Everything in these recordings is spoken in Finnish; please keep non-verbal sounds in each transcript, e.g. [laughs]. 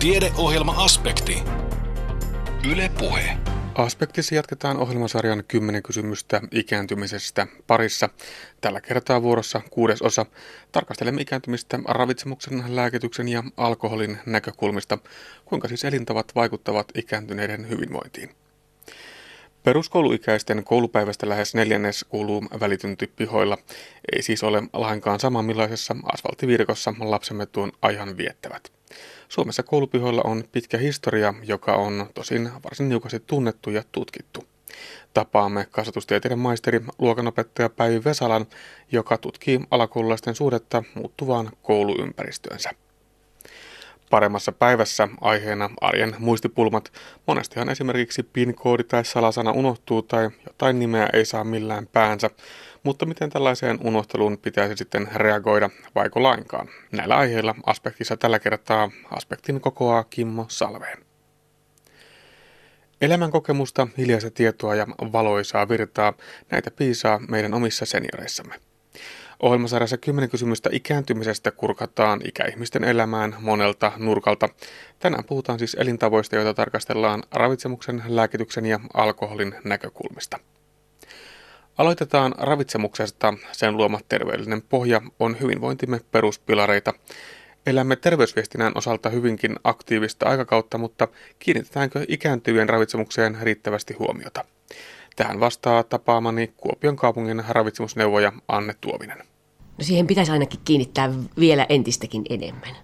Tiedeohjelma-aspekti. Yle Puhe. Aspektissa jatketaan ohjelmasarjan 10 kysymystä ikääntymisestä parissa. Tällä kertaa vuorossa kuudes osa. Tarkastelemme ikääntymistä ravitsemuksen, lääkityksen ja alkoholin näkökulmista. Kuinka siis elintavat vaikuttavat ikääntyneiden hyvinvointiin. Peruskouluikäisten koulupäivästä lähes neljännes kuuluu välitynti pihoilla. Ei siis ole lainkaan samanmillaisessa asfalttivirkossa lapsemme tuon ajan viettävät. Suomessa koulupihoilla on pitkä historia, joka on tosin varsin niukasti tunnettu ja tutkittu. Tapaamme kasvatustieteiden maisteri luokanopettaja Päivi Vesalan, joka tutkii alakoululaisten suhdetta muuttuvaan kouluympäristöönsä. Paremmassa päivässä aiheena arjen muistipulmat. Monestihan esimerkiksi PIN-koodi tai salasana unohtuu tai jotain nimeä ei saa millään päänsä. Mutta miten tällaiseen unohteluun pitäisi sitten reagoida, vaiko lainkaan? Näillä aiheilla aspektissa tällä kertaa aspektin kokoaa Kimmo Salveen. Elämän kokemusta, hiljaista tietoa ja valoisaa virtaa, näitä piisaa meidän omissa senioreissamme. Ohjelmasarjassa 10 kysymystä ikääntymisestä kurkataan ikäihmisten elämään monelta nurkalta. Tänään puhutaan siis elintavoista, joita tarkastellaan ravitsemuksen, lääkityksen ja alkoholin näkökulmista. Aloitetaan ravitsemuksesta. Sen luoma terveellinen pohja on hyvinvointimme peruspilareita. Elämme terveysviestinnän osalta hyvinkin aktiivista aikakautta, mutta kiinnitetäänkö ikääntyvien ravitsemukseen riittävästi huomiota? Tähän vastaa tapaamani Kuopion kaupungin ravitsemusneuvoja Anne Tuovinen. No siihen pitäisi ainakin kiinnittää vielä entistäkin enemmän.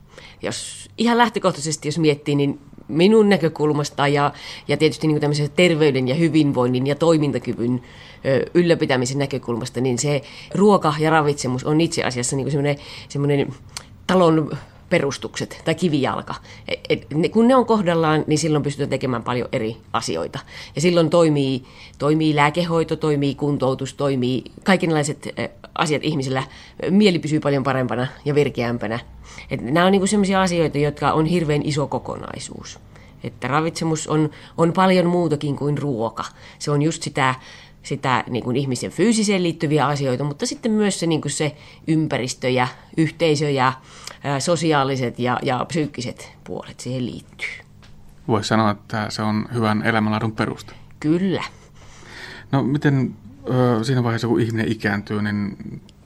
Jos ihan lähtökohtaisesti, jos miettii, niin minun näkökulmasta ja, ja tietysti niin kuin terveyden ja hyvinvoinnin ja toimintakyvyn ylläpitämisen näkökulmasta, niin se ruoka ja ravitsemus on itse asiassa niin semmoinen, talon perustukset tai kivijalka. Et, et, kun ne on kohdallaan, niin silloin pystytään tekemään paljon eri asioita. Ja silloin toimii, toimii lääkehoito, toimii kuntoutus, toimii kaikenlaiset asiat ihmisillä. Mieli pysyy paljon parempana ja virkeämpänä. Et nämä on niinku sellaisia asioita, jotka on hirveän iso kokonaisuus. Että ravitsemus on, on paljon muutakin kuin ruoka. Se on just sitä, sitä niin kuin ihmisen fyysiseen liittyviä asioita, mutta sitten myös se, niin kuin se ympäristö ja yhteisö ja ää, sosiaaliset ja, ja psyykkiset puolet siihen liittyy. Voisi sanoa, että se on hyvän elämänlaadun perusta. Kyllä. No miten ö, siinä vaiheessa, kun ihminen ikääntyy, niin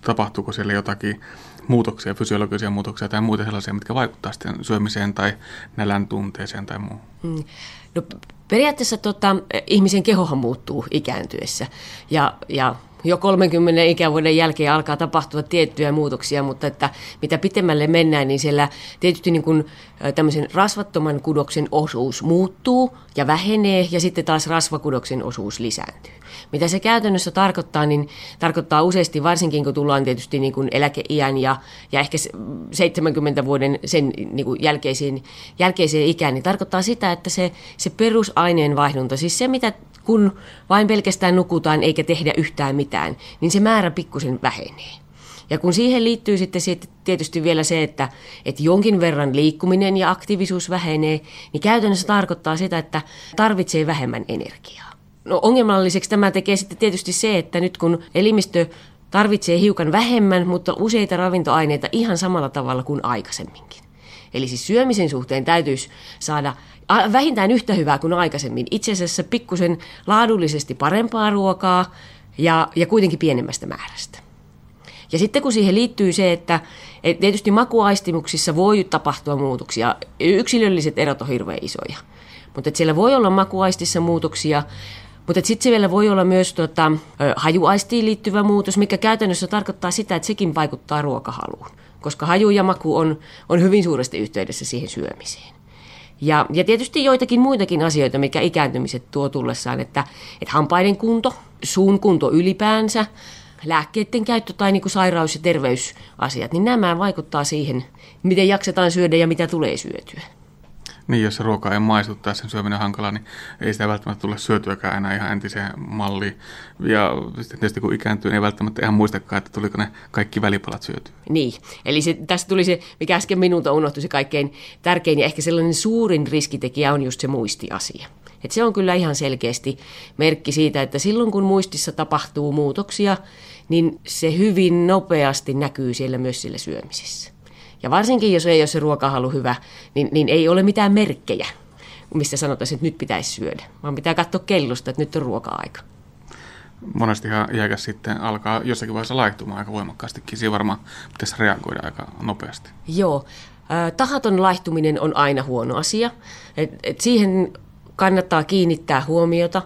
tapahtuuko siellä jotakin muutoksia, fysiologisia muutoksia tai muita sellaisia, mitkä vaikuttavat sitten syömiseen tai nälän tunteeseen tai muuhun? Mm. No, periaatteessa tota, ihmisen kehohan muuttuu ikääntyessä ja, ja jo 30 ikävuoden jälkeen alkaa tapahtua tiettyjä muutoksia, mutta että mitä pitemmälle mennään, niin siellä tietysti niin kuin tämmöisen rasvattoman kudoksen osuus muuttuu ja vähenee ja sitten taas rasvakudoksen osuus lisääntyy. Mitä se käytännössä tarkoittaa, niin tarkoittaa useasti, varsinkin kun tullaan tietysti niin kuin eläkeiän ja, ja ehkä 70 vuoden sen niin kuin jälkeisiin, jälkeiseen ikään, niin tarkoittaa sitä, että se, se perusaineenvaihdunta, siis se mitä kun vain pelkästään nukutaan eikä tehdä yhtään mitään, niin se määrä pikkusen vähenee. Ja kun siihen liittyy sitten tietysti vielä se, että, että jonkin verran liikkuminen ja aktiivisuus vähenee, niin käytännössä tarkoittaa sitä, että tarvitsee vähemmän energiaa. No ongelmalliseksi tämä tekee sitten tietysti se, että nyt kun elimistö tarvitsee hiukan vähemmän, mutta useita ravintoaineita ihan samalla tavalla kuin aikaisemminkin. Eli siis syömisen suhteen täytyisi saada vähintään yhtä hyvää kuin aikaisemmin. Itse asiassa pikkusen laadullisesti parempaa ruokaa ja, ja kuitenkin pienemmästä määrästä. Ja sitten kun siihen liittyy se, että et tietysti makuaistimuksissa voi tapahtua muutoksia. Yksilölliset erot on hirveän isoja. Mutta siellä voi olla makuaistissa muutoksia, mutta sitten vielä voi olla myös tota, hajuaistiin liittyvä muutos, mikä käytännössä tarkoittaa sitä, että sekin vaikuttaa ruokahaluun. Koska haju ja maku on, on hyvin suuresti yhteydessä siihen syömiseen. Ja, ja tietysti joitakin muitakin asioita, mikä ikääntymiset tuo tullessaan, että, että hampaiden kunto, suun kunto ylipäänsä, lääkkeiden käyttö tai niin kuin sairaus- ja terveysasiat, niin nämä vaikuttaa siihen, miten jaksetaan syödä ja mitä tulee syötyä. Niin, jos se ruoka ei maistu tai sen syöminen on hankala, niin ei sitä välttämättä tule syötyäkään enää ihan entiseen malliin. Ja tietysti kun ikääntyy, niin ei välttämättä ihan muistakaan, että tuliko ne kaikki välipalat syöty. Niin, eli se, tästä tuli se, mikä äsken minulta unohtui, se kaikkein tärkein ja ehkä sellainen suurin riskitekijä on just se muistiasia. Et se on kyllä ihan selkeästi merkki siitä, että silloin kun muistissa tapahtuu muutoksia, niin se hyvin nopeasti näkyy siellä myös sillä syömisessä. Ja varsinkin, jos ei ole se ruokahalu hyvä, niin, niin ei ole mitään merkkejä, mistä sanotaan, että nyt pitäisi syödä. Vaan pitää katsoa kellosta, että nyt on ruoka-aika. Monestihan iäkäs sitten alkaa jossakin vaiheessa laihtumaan aika voimakkaastikin. Siinä varmaan pitäisi reagoida aika nopeasti. Joo. Tahaton laihtuminen on aina huono asia. Et, et siihen kannattaa kiinnittää huomiota.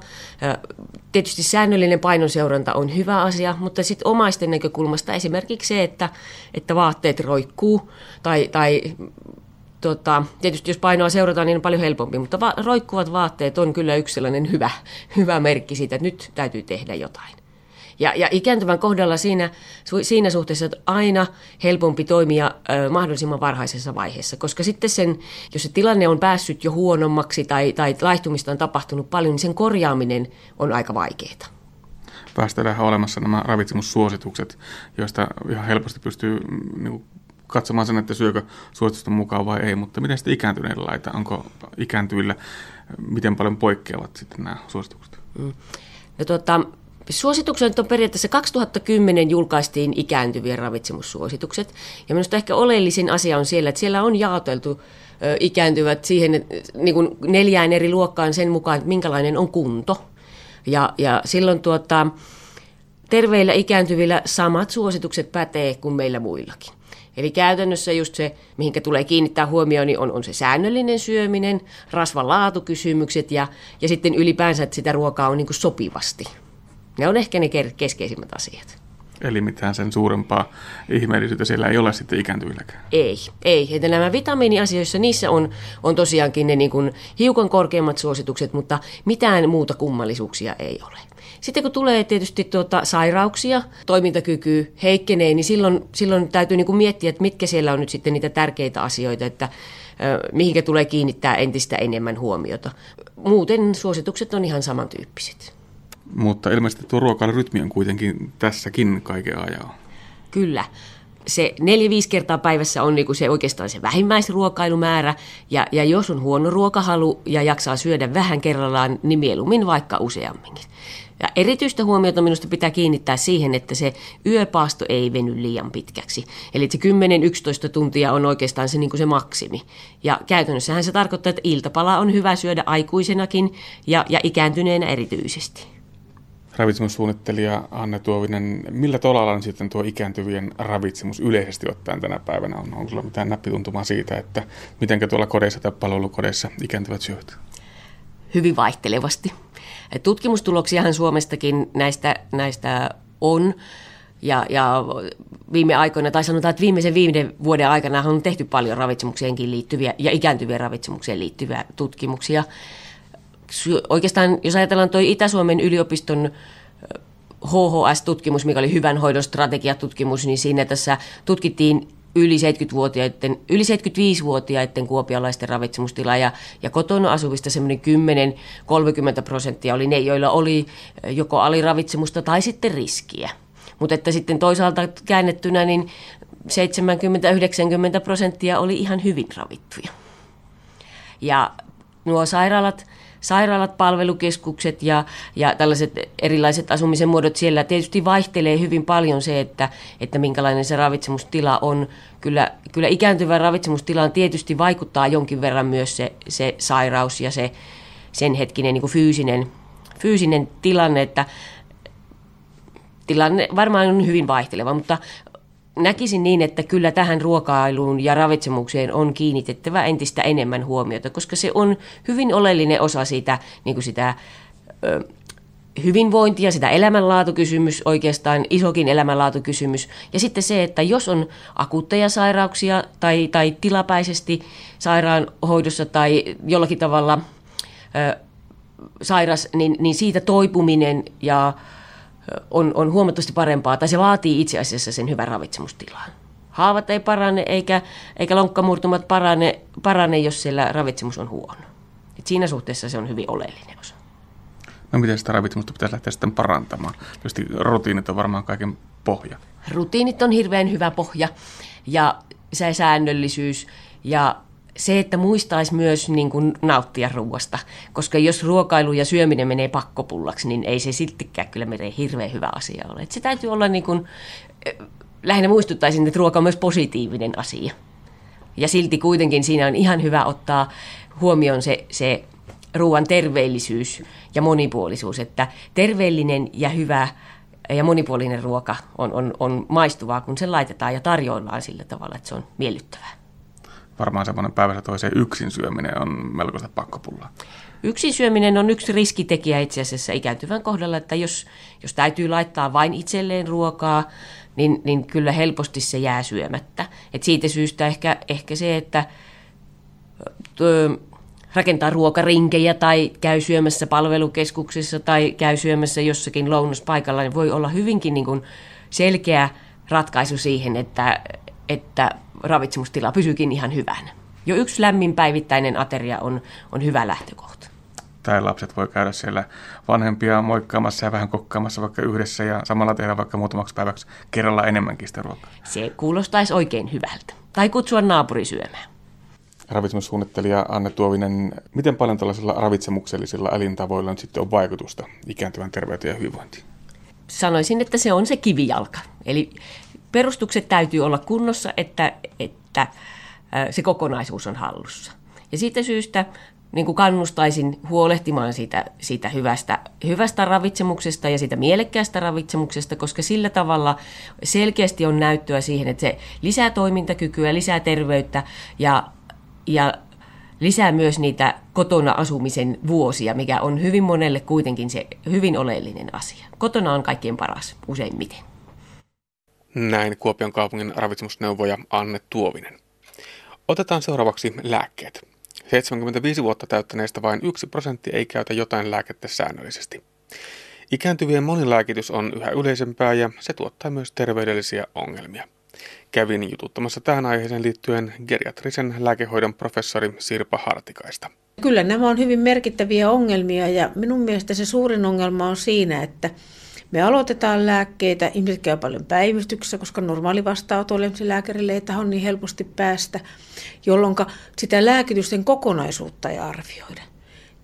Tietysti säännöllinen painonseuranta on hyvä asia, mutta sitten omaisten näkökulmasta esimerkiksi se, että, että vaatteet roikkuu tai, tai tota, tietysti jos painoa seurataan, niin on paljon helpompi, mutta va- roikkuvat vaatteet on kyllä yksi sellainen hyvä, hyvä merkki siitä, että nyt täytyy tehdä jotain. Ja, ja ikääntyvän kohdalla siinä, siinä suhteessa että aina helpompi toimia ö, mahdollisimman varhaisessa vaiheessa, koska sitten sen, jos se tilanne on päässyt jo huonommaksi tai, tai laihtumista on tapahtunut paljon, niin sen korjaaminen on aika vaikeaa. Päästään olemassa nämä ravitsemussuositukset, joista ihan helposti pystyy niin katsomaan sen, että syökö suositusten mukaan vai ei, mutta miten sitten ikääntyneillä laita? Onko ikääntyvillä, miten paljon poikkeavat sitten nämä suositukset? Mm. No, tuota, Suositukset on periaatteessa 2010 julkaistiin ikääntyvien ravitsemussuositukset. Ja minusta ehkä oleellisin asia on siellä, että siellä on jaoteltu ikääntyvät siihen niin kuin neljään eri luokkaan sen mukaan, että minkälainen on kunto. Ja, ja silloin tuota, terveillä ikääntyvillä samat suositukset pätee kuin meillä muillakin. Eli käytännössä just se, mihinkä tulee kiinnittää huomioon, niin on, on se säännöllinen syöminen, rasvan laatukysymykset ja, ja sitten ylipäänsä, että sitä ruokaa on niin kuin sopivasti. Ne on ehkä ne keskeisimmät asiat. Eli mitään sen suurempaa ihmeellisyyttä siellä ei ole sitten ikääntyvilläkään? Ei, ei. Että nämä vitamiiniasioissa, niissä on, on tosiaankin ne niin kuin hiukan korkeammat suositukset, mutta mitään muuta kummallisuuksia ei ole. Sitten kun tulee tietysti tuota sairauksia, toimintakyky heikkenee, niin silloin, silloin täytyy niin kuin miettiä, että mitkä siellä on nyt sitten niitä tärkeitä asioita, että mihinkä tulee kiinnittää entistä enemmän huomiota. Muuten suositukset on ihan samantyyppiset. Mutta ilmeisesti tuo ruokailurytmi on kuitenkin tässäkin kaiken ajan. Kyllä. Se neljä-viisi kertaa päivässä on niinku se oikeastaan se vähimmäisruokailumäärä. Ja, ja jos on huono ruokahalu ja jaksaa syödä vähän kerrallaan, niin mieluummin vaikka useamminkin. Ja erityistä huomiota minusta pitää kiinnittää siihen, että se yöpaasto ei veny liian pitkäksi. Eli se 10-11 tuntia on oikeastaan se, niin kuin se maksimi. Ja käytännössähän se tarkoittaa, että iltapala on hyvä syödä aikuisenakin ja, ja ikääntyneenä erityisesti ravitsemussuunnittelija Anne Tuovinen, millä tolalla sitten tuo ikääntyvien ravitsemus yleisesti ottaen tänä päivänä on? Onko sulla mitään näppituntumaa siitä, että miten tuolla kodeissa tai palvelukodeissa ikääntyvät syövät? Hyvin vaihtelevasti. Tutkimustuloksiahan Suomestakin näistä, näistä on. Ja, ja viime aikoina, tai sanotaan, että viimeisen viiden vuoden aikana on tehty paljon ravitsemukseenkin liittyviä ja ikääntyvien ravitsemukseen liittyviä tutkimuksia oikeastaan, jos ajatellaan tuo Itä-Suomen yliopiston HHS-tutkimus, mikä oli hyvän hoidon strategiatutkimus, niin siinä tässä tutkittiin yli 70-vuotiaiden, yli 75-vuotiaiden kuopialaisten ravitsemustila ja, ja kotona asuvista semmoinen 10-30 prosenttia oli ne, joilla oli joko aliravitsemusta tai sitten riskiä. Mutta että sitten toisaalta käännettynä niin 70-90 prosenttia oli ihan hyvin ravittuja. Ja nuo sairaalat, sairaalat, palvelukeskukset ja, ja tällaiset erilaiset asumisen muodot siellä tietysti vaihtelee hyvin paljon se, että, että minkälainen se ravitsemustila on. Kyllä, kyllä ikääntyvän ravitsemustilaan tietysti vaikuttaa jonkin verran myös se, se sairaus ja se sen hetkinen niin kuin fyysinen, fyysinen tilanne, että tilanne varmaan on hyvin vaihteleva, mutta näkisin niin, että kyllä tähän ruokailuun ja ravitsemukseen on kiinnitettävä entistä enemmän huomiota, koska se on hyvin oleellinen osa sitä, niin kuin sitä ö, hyvinvointia, sitä elämänlaatukysymys, oikeastaan isokin elämänlaatukysymys. Ja sitten se, että jos on akuutteja sairauksia tai, tai tilapäisesti sairaanhoidossa tai jollakin tavalla ö, sairas, niin, niin siitä toipuminen ja on, on huomattavasti parempaa, tai se vaatii itse asiassa sen hyvän ravitsemustilan. Haavat ei parane, eikä, eikä lonkkamurtumat parane, parane, jos siellä ravitsemus on huono. Et siinä suhteessa se on hyvin oleellinen osa. No miten sitä ravitsemusta pitäisi lähteä sitten parantamaan? Tietysti rutiinit on varmaan kaiken pohja. Rutiinit on hirveän hyvä pohja ja se säännöllisyys ja se, että muistaisi myös niin kuin nauttia ruoasta, koska jos ruokailu ja syöminen menee pakkopullaksi, niin ei se siltikään kyllä meidän hirveän hyvä asia ole. Et se täytyy olla niin kuin, lähinnä muistuttaisin, että ruoka on myös positiivinen asia. Ja silti kuitenkin siinä on ihan hyvä ottaa huomioon se, se ruoan terveellisyys ja monipuolisuus, että terveellinen ja hyvä ja monipuolinen ruoka on, on, on maistuvaa, kun se laitetaan ja tarjoillaan sillä tavalla, että se on miellyttävää. Varmaan semmoinen päivässä toiseen yksin syöminen on melkoista pakkopullaa. Yksin syöminen on yksi riskitekijä itse asiassa ikääntyvän kohdalla, että jos, jos täytyy laittaa vain itselleen ruokaa, niin, niin kyllä helposti se jää syömättä. Et siitä syystä ehkä, ehkä se, että rakentaa ruokarinkejä tai käy syömässä palvelukeskuksessa tai käy syömässä jossakin lounaspaikalla, niin voi olla hyvinkin niin kuin selkeä ratkaisu siihen, että, että ravitsemustila pysyykin ihan hyvänä. Jo yksi lämmin päivittäinen ateria on, on hyvä lähtökohta. Tai lapset voi käydä siellä vanhempia moikkaamassa ja vähän kokkaamassa vaikka yhdessä ja samalla tehdä vaikka muutamaksi päiväksi kerralla enemmänkin sitä ruokaa. Se kuulostaisi oikein hyvältä. Tai kutsua naapuri syömään ravitsemussuunnittelija Anne Tuovinen, miten paljon tällaisilla ravitsemuksellisilla elintavoilla nyt sitten on vaikutusta ikääntyvän terveyteen ja hyvinvointiin? Sanoisin, että se on se kivijalka. Eli perustukset täytyy olla kunnossa, että, että se kokonaisuus on hallussa. Ja siitä syystä niin kuin kannustaisin huolehtimaan siitä, siitä hyvästä, hyvästä ravitsemuksesta ja siitä mielekkäästä ravitsemuksesta, koska sillä tavalla selkeästi on näyttöä siihen, että se lisää toimintakykyä, lisää terveyttä ja ja lisää myös niitä kotona asumisen vuosia, mikä on hyvin monelle kuitenkin se hyvin oleellinen asia. Kotona on kaikkein paras useimmiten. Näin Kuopion kaupungin ravitsemusneuvoja Anne Tuovinen. Otetaan seuraavaksi lääkkeet. 75 vuotta täyttäneistä vain yksi prosentti ei käytä jotain lääkettä säännöllisesti. Ikääntyvien monilääkitys on yhä yleisempää ja se tuottaa myös terveydellisiä ongelmia. Kävin jututtamassa tähän aiheeseen liittyen geriatrisen lääkehoidon professori Sirpa Hartikaista. Kyllä nämä on hyvin merkittäviä ongelmia ja minun mielestä se suurin ongelma on siinä, että me aloitetaan lääkkeitä, ihmiset käy paljon päivystyksessä, koska normaali vastaanotolle lääkärille ei tahon niin helposti päästä, jolloin sitä lääkitysten kokonaisuutta ei arvioida.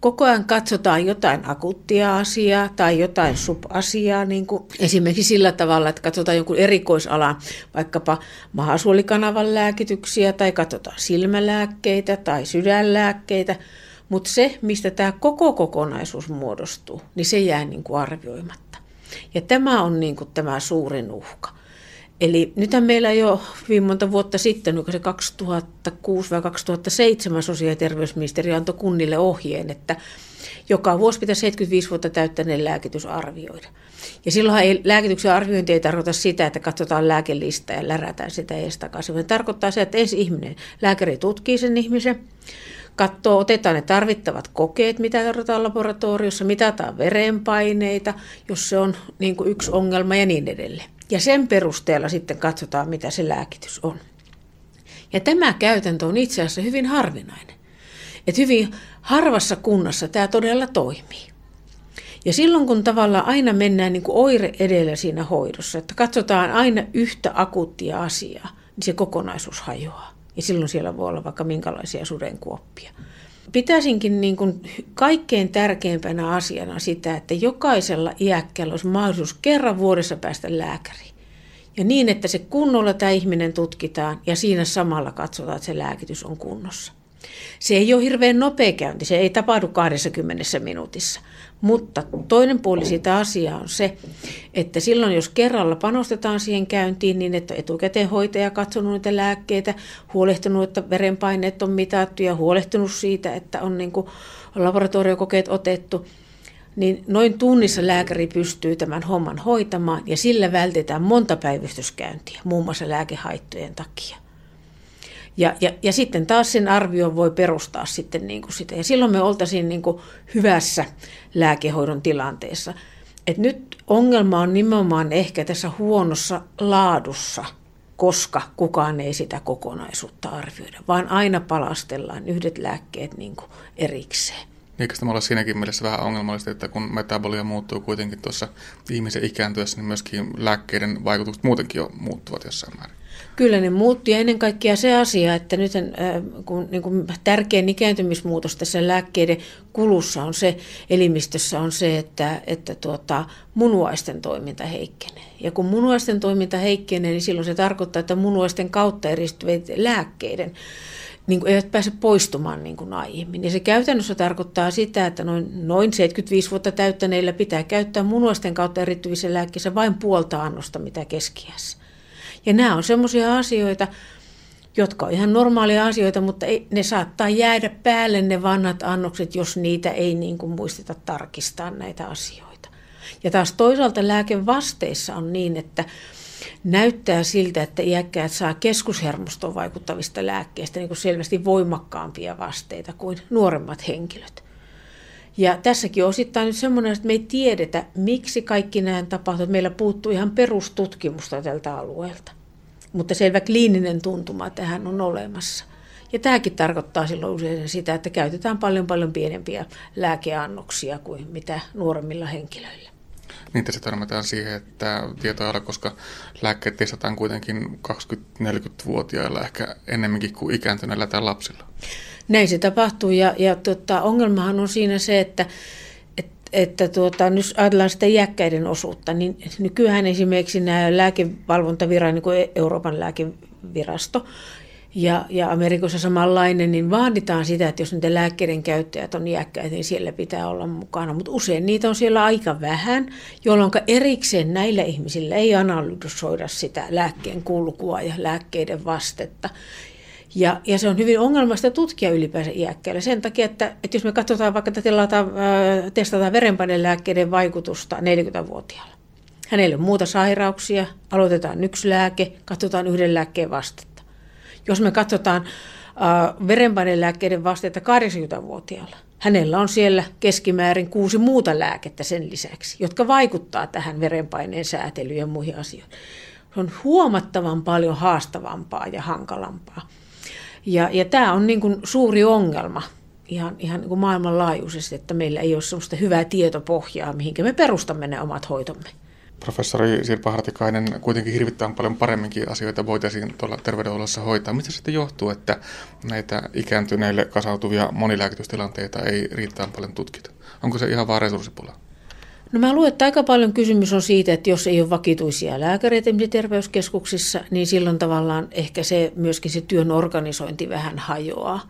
Koko ajan katsotaan jotain akuuttia asiaa tai jotain subasiaa, niin kuin esimerkiksi sillä tavalla, että katsotaan jonkun erikoisalan, vaikkapa mahasuolikanavan lääkityksiä tai katsotaan silmälääkkeitä tai sydänlääkkeitä, mutta se, mistä tämä koko kokonaisuus muodostuu, niin se jää niin kuin arvioimatta. Ja tämä on niin kuin tämä suurin uhka. Eli nythän meillä jo viime monta vuotta sitten, onko se 2006 vai 2007 sosiaali- ja terveysministeri antoi kunnille ohjeen, että joka vuosi pitäisi 75 vuotta täyttäneen lääkitys arvioida. Ja silloinhan ei, lääkityksen arviointi ei tarkoita sitä, että katsotaan lääkelista ja lärätään sitä edes takaisin. Se tarkoittaa se, että ensin ihminen, lääkäri tutkii sen ihmisen, katsoo, otetaan ne tarvittavat kokeet, mitä tarvitaan laboratoriossa, mitataan verenpaineita, jos se on niin kuin yksi ongelma ja niin edelleen. Ja sen perusteella sitten katsotaan, mitä se lääkitys on. Ja tämä käytäntö on itse asiassa hyvin harvinainen. Että hyvin harvassa kunnassa tämä todella toimii. Ja silloin kun tavallaan aina mennään niin kuin oire edellä siinä hoidossa, että katsotaan aina yhtä akuuttia asiaa, niin se kokonaisuus hajoaa. Ja silloin siellä voi olla vaikka minkälaisia sudenkuoppia pitäisinkin niin kuin kaikkein tärkeimpänä asiana sitä, että jokaisella iäkkäällä olisi mahdollisuus kerran vuodessa päästä lääkäriin. Ja niin, että se kunnolla tämä ihminen tutkitaan ja siinä samalla katsotaan, että se lääkitys on kunnossa. Se ei ole hirveän nopea käynti, se ei tapahdu 20 minuutissa. Mutta toinen puoli siitä asiaa on se, että silloin jos kerralla panostetaan siihen käyntiin, niin että etukäteen hoitaja katsonut niitä lääkkeitä, huolehtinut, että verenpaineet on mitattu ja huolehtinut siitä, että on niin kuin laboratoriokokeet otettu, niin noin tunnissa lääkäri pystyy tämän homman hoitamaan ja sillä vältetään monta päivystyskäyntiä, muun muassa lääkehaittojen takia. Ja, ja, ja sitten taas sen arvio voi perustaa sitten niin kuin sitä. Ja silloin me oltaisiin niin kuin hyvässä lääkehoidon tilanteessa. Et nyt ongelma on nimenomaan ehkä tässä huonossa laadussa, koska kukaan ei sitä kokonaisuutta arvioida, vaan aina palastellaan yhdet lääkkeet niin kuin erikseen. Eikö tämä ole siinäkin mielessä vähän ongelmallista, että kun metabolia muuttuu kuitenkin tuossa ihmisen ikääntyessä, niin myöskin lääkkeiden vaikutukset muutenkin jo muuttuvat jossain määrin? Kyllä ne muuttuu ja ennen kaikkea se asia, että nyt kun, niin kuin tärkein ikääntymismuutos tässä lääkkeiden kulussa on se, elimistössä on se, että, että tuota, munuaisten toiminta heikkenee. Ja kun munuaisten toiminta heikkenee, niin silloin se tarkoittaa, että munuaisten kautta eristyvät lääkkeiden niin kuin eivät pääse poistumaan niin kuin aiemmin. Ja se käytännössä tarkoittaa sitä, että noin, noin 75 vuotta täyttäneillä pitää käyttää munuaisten kautta erittyvissä lääkkeissä vain puolta annosta, mitä keskiässä. Ja nämä on sellaisia asioita, jotka on ihan normaalia asioita, mutta ei, ne saattaa jäädä päälle ne vanhat annokset, jos niitä ei niin kuin muisteta tarkistaa näitä asioita. Ja taas toisaalta lääkevasteissa on niin, että näyttää siltä, että iäkkäät saa keskushermostoon vaikuttavista lääkkeistä niin kuin selvästi voimakkaampia vasteita kuin nuoremmat henkilöt. Ja tässäkin osittain nyt semmoinen, että me ei tiedetä, miksi kaikki nämä tapahtuvat. Meillä puuttuu ihan perustutkimusta tältä alueelta. Mutta selvä kliininen tuntuma tähän on olemassa. Ja tämäkin tarkoittaa silloin usein sitä, että käytetään paljon paljon pienempiä lääkeannoksia kuin mitä nuoremmilla henkilöillä. Niin tässä törmätään siihen, että tietoa koska lääkkeet testataan kuitenkin 20-40-vuotiailla ehkä enemmänkin kuin ikääntyneillä tai lapsilla. Näin se tapahtuu ja, ja tota, ongelmahan on siinä se, että että tuota, nyt ajatellaan sitä iäkkäiden osuutta, niin nykyään esimerkiksi nämä lääkevalvontavirasto, niin kuin Euroopan lääkevirasto, ja, ja Amerikassa samanlainen, niin vaaditaan sitä, että jos niitä lääkkeiden käyttäjät on iäkkäitä, niin siellä pitää olla mukana. Mutta usein niitä on siellä aika vähän, jolloin erikseen näillä ihmisillä ei analysoida sitä lääkkeen kulkua ja lääkkeiden vastetta. Ja, ja se on hyvin ongelmasta tutkia ylipäänsä iäkkäillä sen takia, että, että jos me katsotaan vaikka testataan, testataan verenpainelääkkeiden vaikutusta 40-vuotiaalla. Hänellä on muuta sairauksia, aloitetaan yksi lääke, katsotaan yhden lääkkeen vastetta. Jos me katsotaan äh, verenpainelääkkeiden vastetta 80-vuotiaalla, hänellä on siellä keskimäärin kuusi muuta lääkettä sen lisäksi, jotka vaikuttaa tähän verenpaineen säätelyyn ja muihin asioihin. Se on huomattavan paljon haastavampaa ja hankalampaa. Ja, ja tämä on niin kuin suuri ongelma ihan, ihan niin kuin maailmanlaajuisesti, että meillä ei ole sellaista hyvää tietopohjaa, mihinkä me perustamme ne omat hoitomme. Professori Sirpa Hartikainen, kuitenkin hirvittävän paljon paremminkin asioita voitaisiin tuolla terveydenhuollossa hoitaa. Mistä sitten johtuu, että näitä ikääntyneille kasautuvia monilääkitystilanteita ei riittävän paljon tutkita? Onko se ihan vaan resurssipula? No mä luulen, että aika paljon kysymys on siitä, että jos ei ole vakituisia lääkäreitä terveyskeskuksissa, niin silloin tavallaan ehkä se myöskin se työn organisointi vähän hajoaa.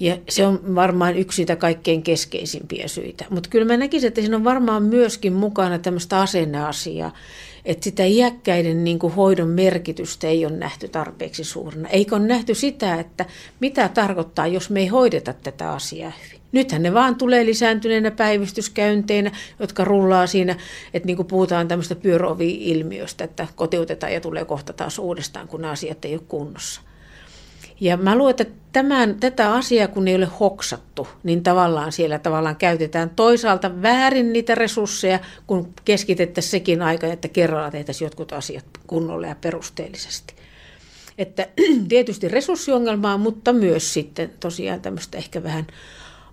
Ja se on varmaan yksi sitä kaikkein keskeisimpiä syitä. Mutta kyllä mä näkisin, että siinä on varmaan myöskin mukana tämmöistä asenneasiaa, että sitä iäkkäiden niin kuin hoidon merkitystä ei ole nähty tarpeeksi suurena. Eikö ole nähty sitä, että mitä tarkoittaa, jos me ei hoideta tätä asiaa hyvin. Nythän ne vaan tulee lisääntyneenä päivystyskäynteinä, jotka rullaa siinä, että niin kuin puhutaan tämmöistä pyöröovi-ilmiöstä, että kotiutetaan ja tulee kohta taas uudestaan, kun nämä asiat ei ole kunnossa. Ja mä luulen, että tämän, tätä asiaa, kun ei ole hoksattu, niin tavallaan siellä tavallaan käytetään toisaalta väärin niitä resursseja, kun keskitettäisiin sekin aika, että kerralla tehtäisiin jotkut asiat kunnolla ja perusteellisesti. Että [clears throat] tietysti resurssiongelmaa, mutta myös sitten tosiaan tämmöistä ehkä vähän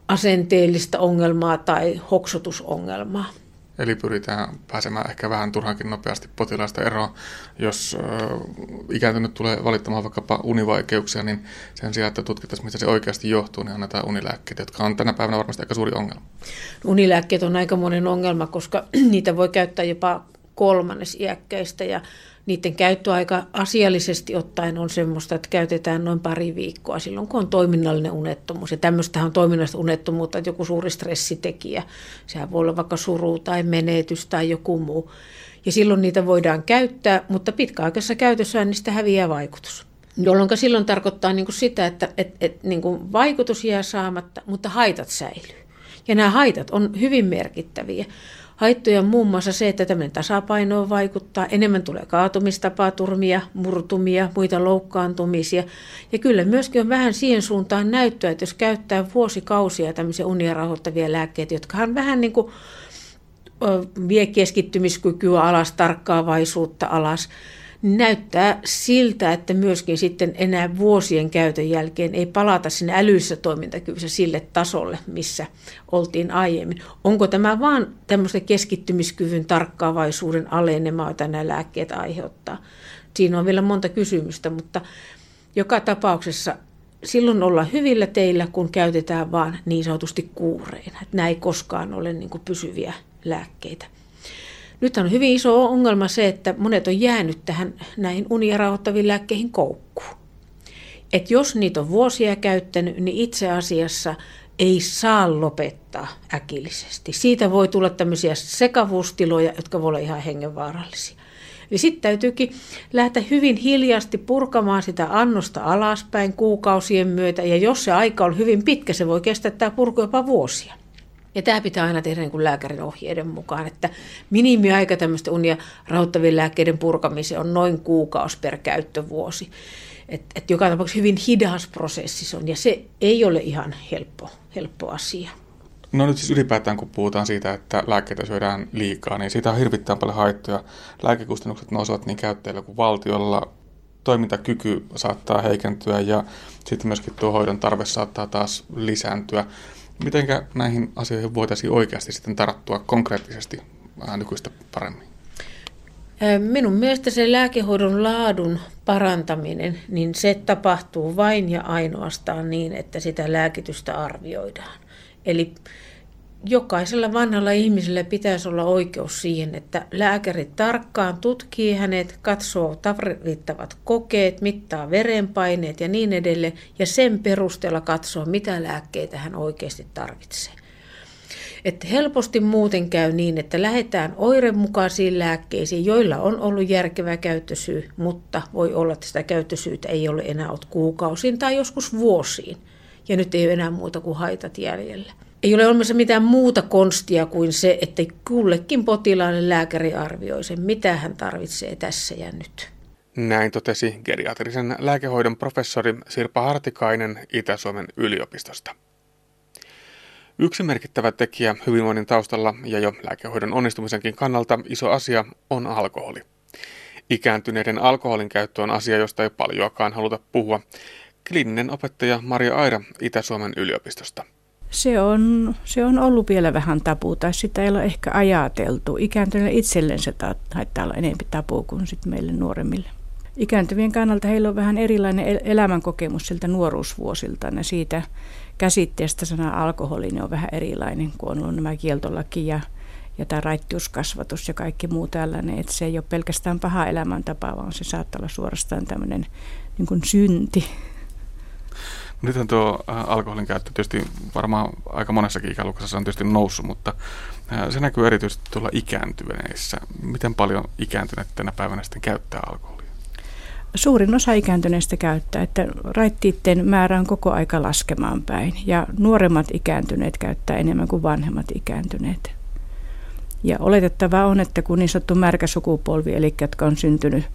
asenteellista ongelmaa tai hoksotusongelmaa. Eli pyritään pääsemään ehkä vähän turhankin nopeasti potilaasta eroon. Jos ikääntynyt tulee valittamaan vaikkapa univaikeuksia, niin sen sijaan, että tutkittaisiin, mistä se oikeasti johtuu, niin annetaan unilääkkeitä, jotka on tänä päivänä varmasti aika suuri ongelma. Unilääkkeet on aika monen ongelma, koska [clears throat] niitä voi käyttää jopa kolmannes iäkkäistä ja niiden käyttöaika asiallisesti ottaen on semmoista, että käytetään noin pari viikkoa silloin, kun on toiminnallinen unettomuus. Ja tämmöistähän on toiminnallista unettomuutta, että joku suuri stressitekijä, sehän voi olla vaikka suru tai menetys tai joku muu. Ja silloin niitä voidaan käyttää, mutta pitkäaikaisessa käytössä niistä häviää vaikutus. Jolloin silloin tarkoittaa niin kuin sitä, että et, et, niin kuin vaikutus jää saamatta, mutta haitat säilyy. Ja nämä haitat on hyvin merkittäviä. Haittoja on muun muassa se, että tämmöinen tasapaino vaikuttaa, enemmän tulee kaatumistapaturmia, murtumia, muita loukkaantumisia. Ja kyllä myöskin on vähän siihen suuntaan näyttöä, että jos käyttää vuosikausia tämmöisiä unia rahoittavia lääkkeitä, jotka on vähän niin kuin vie keskittymiskykyä alas, tarkkaavaisuutta alas, näyttää siltä, että myöskin sitten enää vuosien käytön jälkeen ei palata sinne älyssä toimintakyvyssä sille tasolle, missä oltiin aiemmin. Onko tämä vaan tämmöistä keskittymiskyvyn tarkkaavaisuuden alenema, jota nämä lääkkeet aiheuttaa? Siinä on vielä monta kysymystä, mutta joka tapauksessa silloin olla hyvillä teillä, kun käytetään vain niin sanotusti kuureina. Nämä ei koskaan ole niin pysyviä lääkkeitä. Nyt on hyvin iso ongelma se, että monet on jäänyt tähän näihin unia rauhoittaviin lääkkeihin koukkuun. Et jos niitä on vuosia käyttänyt, niin itse asiassa ei saa lopettaa äkillisesti. Siitä voi tulla tämmöisiä sekavuustiloja, jotka voi olla ihan hengenvaarallisia. Eli sitten täytyykin lähteä hyvin hiljaisesti purkamaan sitä annosta alaspäin kuukausien myötä. Ja jos se aika on hyvin pitkä, se voi kestää tämä purku jopa vuosia. Ja tämä pitää aina tehdä niin kuin lääkärin ohjeiden mukaan, että minimiaika tämmöistä unia rauhoittavien lääkkeiden purkamiseen on noin kuukausi per käyttövuosi. Et, et joka tapauksessa hyvin hidas prosessi se on, ja se ei ole ihan helppo, helppo asia. No nyt siis ylipäätään, kun puhutaan siitä, että lääkkeitä syödään liikaa, niin siitä on hirvittävän paljon haittoja. Lääkekustannukset nousevat niin käyttäjillä kuin valtiolla. Toimintakyky saattaa heikentyä ja sitten myöskin tuo hoidon tarve saattaa taas lisääntyä. Miten näihin asioihin voitaisiin oikeasti sitten tarttua konkreettisesti vähän nykyistä paremmin? Minun mielestä se lääkehoidon laadun parantaminen, niin se tapahtuu vain ja ainoastaan niin, että sitä lääkitystä arvioidaan. Eli jokaisella vanhalla ihmisellä pitäisi olla oikeus siihen, että lääkäri tarkkaan tutkii hänet, katsoo tarvittavat kokeet, mittaa verenpaineet ja niin edelleen, ja sen perusteella katsoo, mitä lääkkeitä hän oikeasti tarvitsee. Että helposti muuten käy niin, että lähdetään oiremukaisiin lääkkeisiin, joilla on ollut järkevä käyttösyy, mutta voi olla, että sitä käyttösyytä ei ole enää ollut kuukausiin tai joskus vuosiin. Ja nyt ei ole enää muuta kuin haitat jäljellä ei ole olemassa mitään muuta konstia kuin se, että kullekin potilaalle lääkäri arvioi sen, mitä hän tarvitsee tässä ja nyt. Näin totesi geriatrisen lääkehoidon professori Sirpa Hartikainen Itä-Suomen yliopistosta. Yksi merkittävä tekijä hyvinvoinnin taustalla ja jo lääkehoidon onnistumisenkin kannalta iso asia on alkoholi. Ikääntyneiden alkoholin käyttö on asia, josta ei paljoakaan haluta puhua. Kliininen opettaja Maria Aira Itä-Suomen yliopistosta. Se on, se on ollut vielä vähän tapu, tai sitä ei ole ehkä ajateltu. Ikääntyneille itselleen se taittaa olla enemmän tapu kuin sitten meille nuoremmille. Ikääntyvien kannalta heillä on vähän erilainen elämänkokemus siltä nuoruusvuosilta. Ja siitä käsitteestä sana alkoholi on vähän erilainen, kuin on ollut nämä kieltolaki ja, ja tämä raittiuskasvatus ja kaikki muu tällainen. Että se ei ole pelkästään paha elämäntapa, vaan se saattaa olla suorastaan tämmöinen niin synti. Nythän tuo äh, alkoholin käyttö tietysti varmaan aika monessakin ikäluokassa on tietysti noussut, mutta äh, se näkyy erityisesti tuolla ikääntyneissä. Miten paljon ikääntyneet tänä päivänä sitten käyttää alkoholia? Suurin osa ikääntyneistä käyttää, että raittiitten määrä on koko aika laskemaan päin. Ja nuoremmat ikääntyneet käyttää enemmän kuin vanhemmat ikääntyneet. Ja oletettavaa on, että kun niin sanottu märkä sukupolvi, eli jotka on syntynyt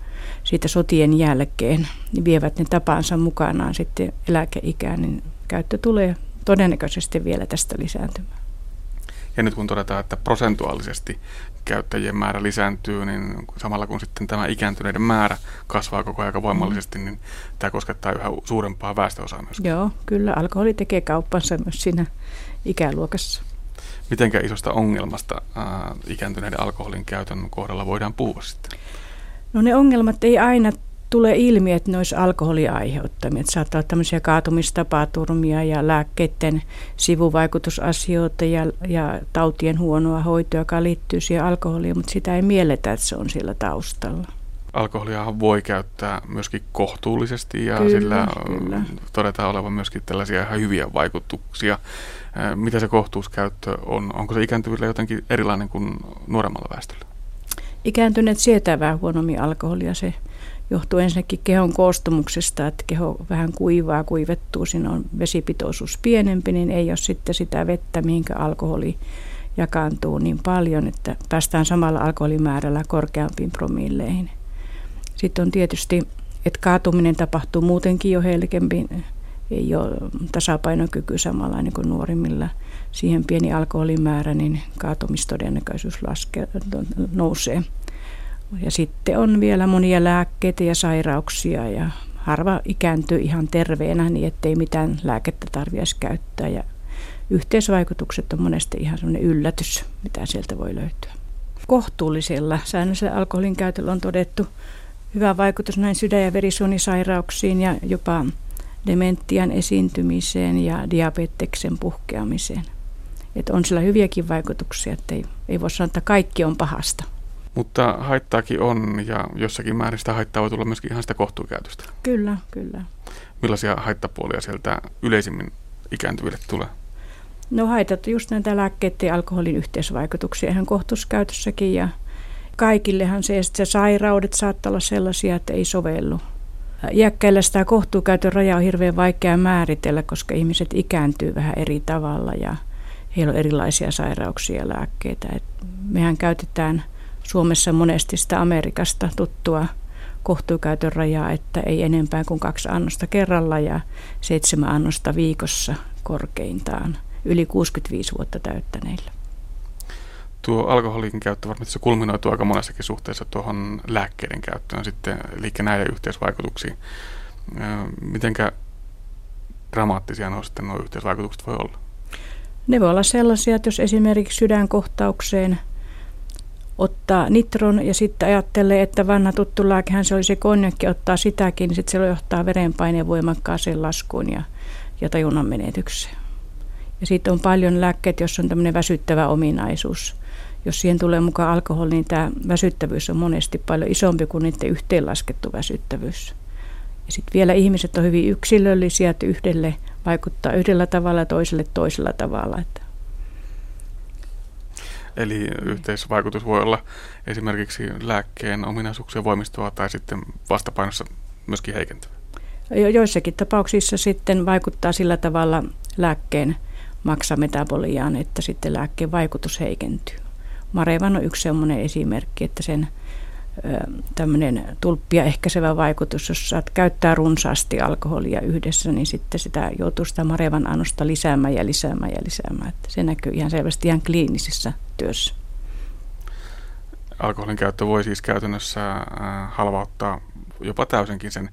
siitä sotien jälkeen, vievät ne tapansa mukanaan sitten eläkeikään, niin käyttö tulee todennäköisesti vielä tästä lisääntymään. Ja nyt kun todetaan, että prosentuaalisesti käyttäjien määrä lisääntyy, niin samalla kun sitten tämä ikääntyneiden määrä kasvaa koko ajan voimallisesti, niin tämä koskettaa yhä suurempaa väestöosaa myös. Joo, kyllä alkoholi tekee kauppansa myös siinä ikäluokassa. Mitenkä isosta ongelmasta ää, ikääntyneiden alkoholin käytön kohdalla voidaan puhua sitten? No ne ongelmat ei aina tule ilmi, että ne olisi alkoholia aiheuttamia. Että saattaa olla tämmöisiä kaatumistapaturmia ja lääkkeiden sivuvaikutusasioita ja, ja tautien huonoa hoitoa, joka liittyy siihen alkoholiin, mutta sitä ei mielletä, että se on siellä taustalla. Alkoholia voi käyttää myöskin kohtuullisesti ja kyllä, sillä kyllä. todetaan olevan myöskin tällaisia ihan hyviä vaikutuksia. Mitä se kohtuuskäyttö on? Onko se ikääntyvillä jotenkin erilainen kuin nuoremmalla väestöllä? Ikääntyneet sietää vähän huonommin alkoholia. Se johtuu ensinnäkin kehon koostumuksesta, että keho vähän kuivaa, kuivettuu, siinä on vesipitoisuus pienempi, niin ei ole sitten sitä vettä, mihinkä alkoholi jakaantuu niin paljon, että päästään samalla alkoholimäärällä korkeampiin promilleihin. Sitten on tietysti, että kaatuminen tapahtuu muutenkin jo helkempi, ei ole tasapainokyky samanlainen kuin nuorimmilla. Siihen pieni alkoholimäärä, niin kaatumistodennäköisyys laskee, nousee. Ja sitten on vielä monia lääkkeitä ja sairauksia ja harva ikääntyy ihan terveenä niin, ettei mitään lääkettä tarvitsisi käyttää. Ja yhteisvaikutukset on monesti ihan sellainen yllätys, mitä sieltä voi löytyä. Kohtuullisella säännöllisellä alkoholin käytöllä on todettu hyvä vaikutus näin sydän- ja verisuonisairauksiin ja jopa dementian esiintymiseen ja diabeteksen puhkeamiseen. Että on sillä hyviäkin vaikutuksia, että ei, ei voi sanoa, että kaikki on pahasta. Mutta haittaakin on ja jossakin määrin sitä haittaa voi tulla myöskin ihan sitä kohtuukäytöstä. Kyllä, kyllä. Millaisia haittapuolia sieltä yleisimmin ikääntyville tulee? No haitat just näitä lääkkeiden ja alkoholin yhteisvaikutuksia ihan kohtuskäytössäkin ja kaikillehan se, että se sairaudet saattaa olla sellaisia, että ei sovellu. Iäkkäillä sitä kohtuukäytön raja on hirveän vaikea määritellä, koska ihmiset ikääntyy vähän eri tavalla ja heillä on erilaisia sairauksia ja lääkkeitä. Et mehän käytetään Suomessa monesti sitä Amerikasta tuttua kohtuukäytön rajaa, että ei enempää kuin kaksi annosta kerralla ja seitsemän annosta viikossa korkeintaan yli 65 vuotta täyttäneillä. Tuo alkoholin käyttö varmasti se kulminoituu aika monessakin suhteessa tuohon lääkkeiden käyttöön sitten, eli näiden yhteisvaikutuksiin. Mitenkä dramaattisia nuo sitten nuo yhteisvaikutukset voi olla? Ne voi olla sellaisia, että jos esimerkiksi sydänkohtaukseen ottaa nitron ja sitten ajattelee, että vanha tuttu lääkehän se oli se konjakki, ottaa sitäkin, niin sitten se johtaa verenpaineen voimakkaaseen laskuun ja, ja tajunnan menetykseen. Ja sitten on paljon lääkkeet, jos on tämmöinen väsyttävä ominaisuus. Jos siihen tulee mukaan alkoholi, niin tämä väsyttävyys on monesti paljon isompi kuin niiden yhteenlaskettu väsyttävyys. Ja sitten vielä ihmiset on hyvin yksilöllisiä, että yhdelle vaikuttaa yhdellä tavalla ja toiselle toisella tavalla. Että Eli yhteisvaikutus voi olla esimerkiksi lääkkeen ominaisuuksia voimistuvaa tai sitten vastapainossa myöskin heikentävä. Joissakin tapauksissa sitten vaikuttaa sillä tavalla lääkkeen maksametaboliaan, että sitten lääkkeen vaikutus heikentyy. Marevan on yksi sellainen esimerkki, että sen tämmöinen tulppia ehkäisevä vaikutus, jos saat käyttää runsaasti alkoholia yhdessä, niin sitten sitä joutuu sitä marevan annosta lisäämään ja lisäämään ja lisäämään. Että se näkyy ihan selvästi ihan kliinisessä työssä. Alkoholin käyttö voi siis käytännössä halvauttaa jopa täysinkin sen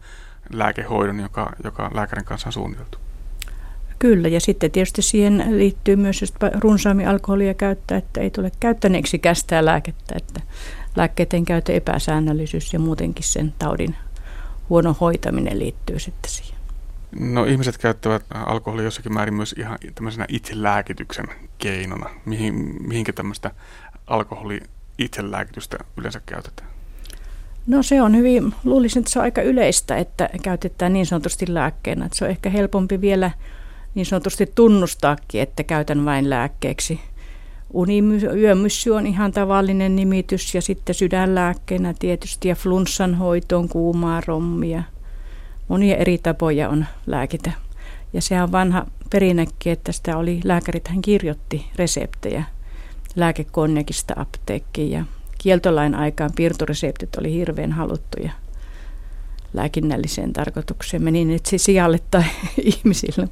lääkehoidon, joka, joka lääkärin kanssa on suunniteltu. Kyllä, ja sitten tietysti siihen liittyy myös just runsaammin alkoholia käyttää, että ei tule käyttäneeksi kästää lääkettä, että lääkkeiden käytön epäsäännöllisyys ja muutenkin sen taudin huono hoitaminen liittyy sitten siihen. No ihmiset käyttävät alkoholia jossakin määrin myös ihan tämmöisenä itselääkityksen keinona. Mihin, mihinkä tämmöistä alkoholi itselääkitystä yleensä käytetään? No se on hyvin, luulisin, että se on aika yleistä, että käytetään niin sanotusti lääkkeenä. Että se on ehkä helpompi vielä niin sanotusti tunnustaakin, että käytän vain lääkkeeksi. Uniyömyssy on ihan tavallinen nimitys ja sitten sydänlääkkeenä tietysti ja flunssan hoitoon kuumaa rommia. Monia eri tapoja on lääkitä. Ja se on vanha perinnekki, että sitä oli, lääkärit hän kirjoitti reseptejä lääkekonnekista apteekkiin ja kieltolain aikaan piirtoreseptit oli hirveän haluttuja lääkinnälliseen tarkoitukseen. Meni nyt sijalle tai [laughs] ihmisille.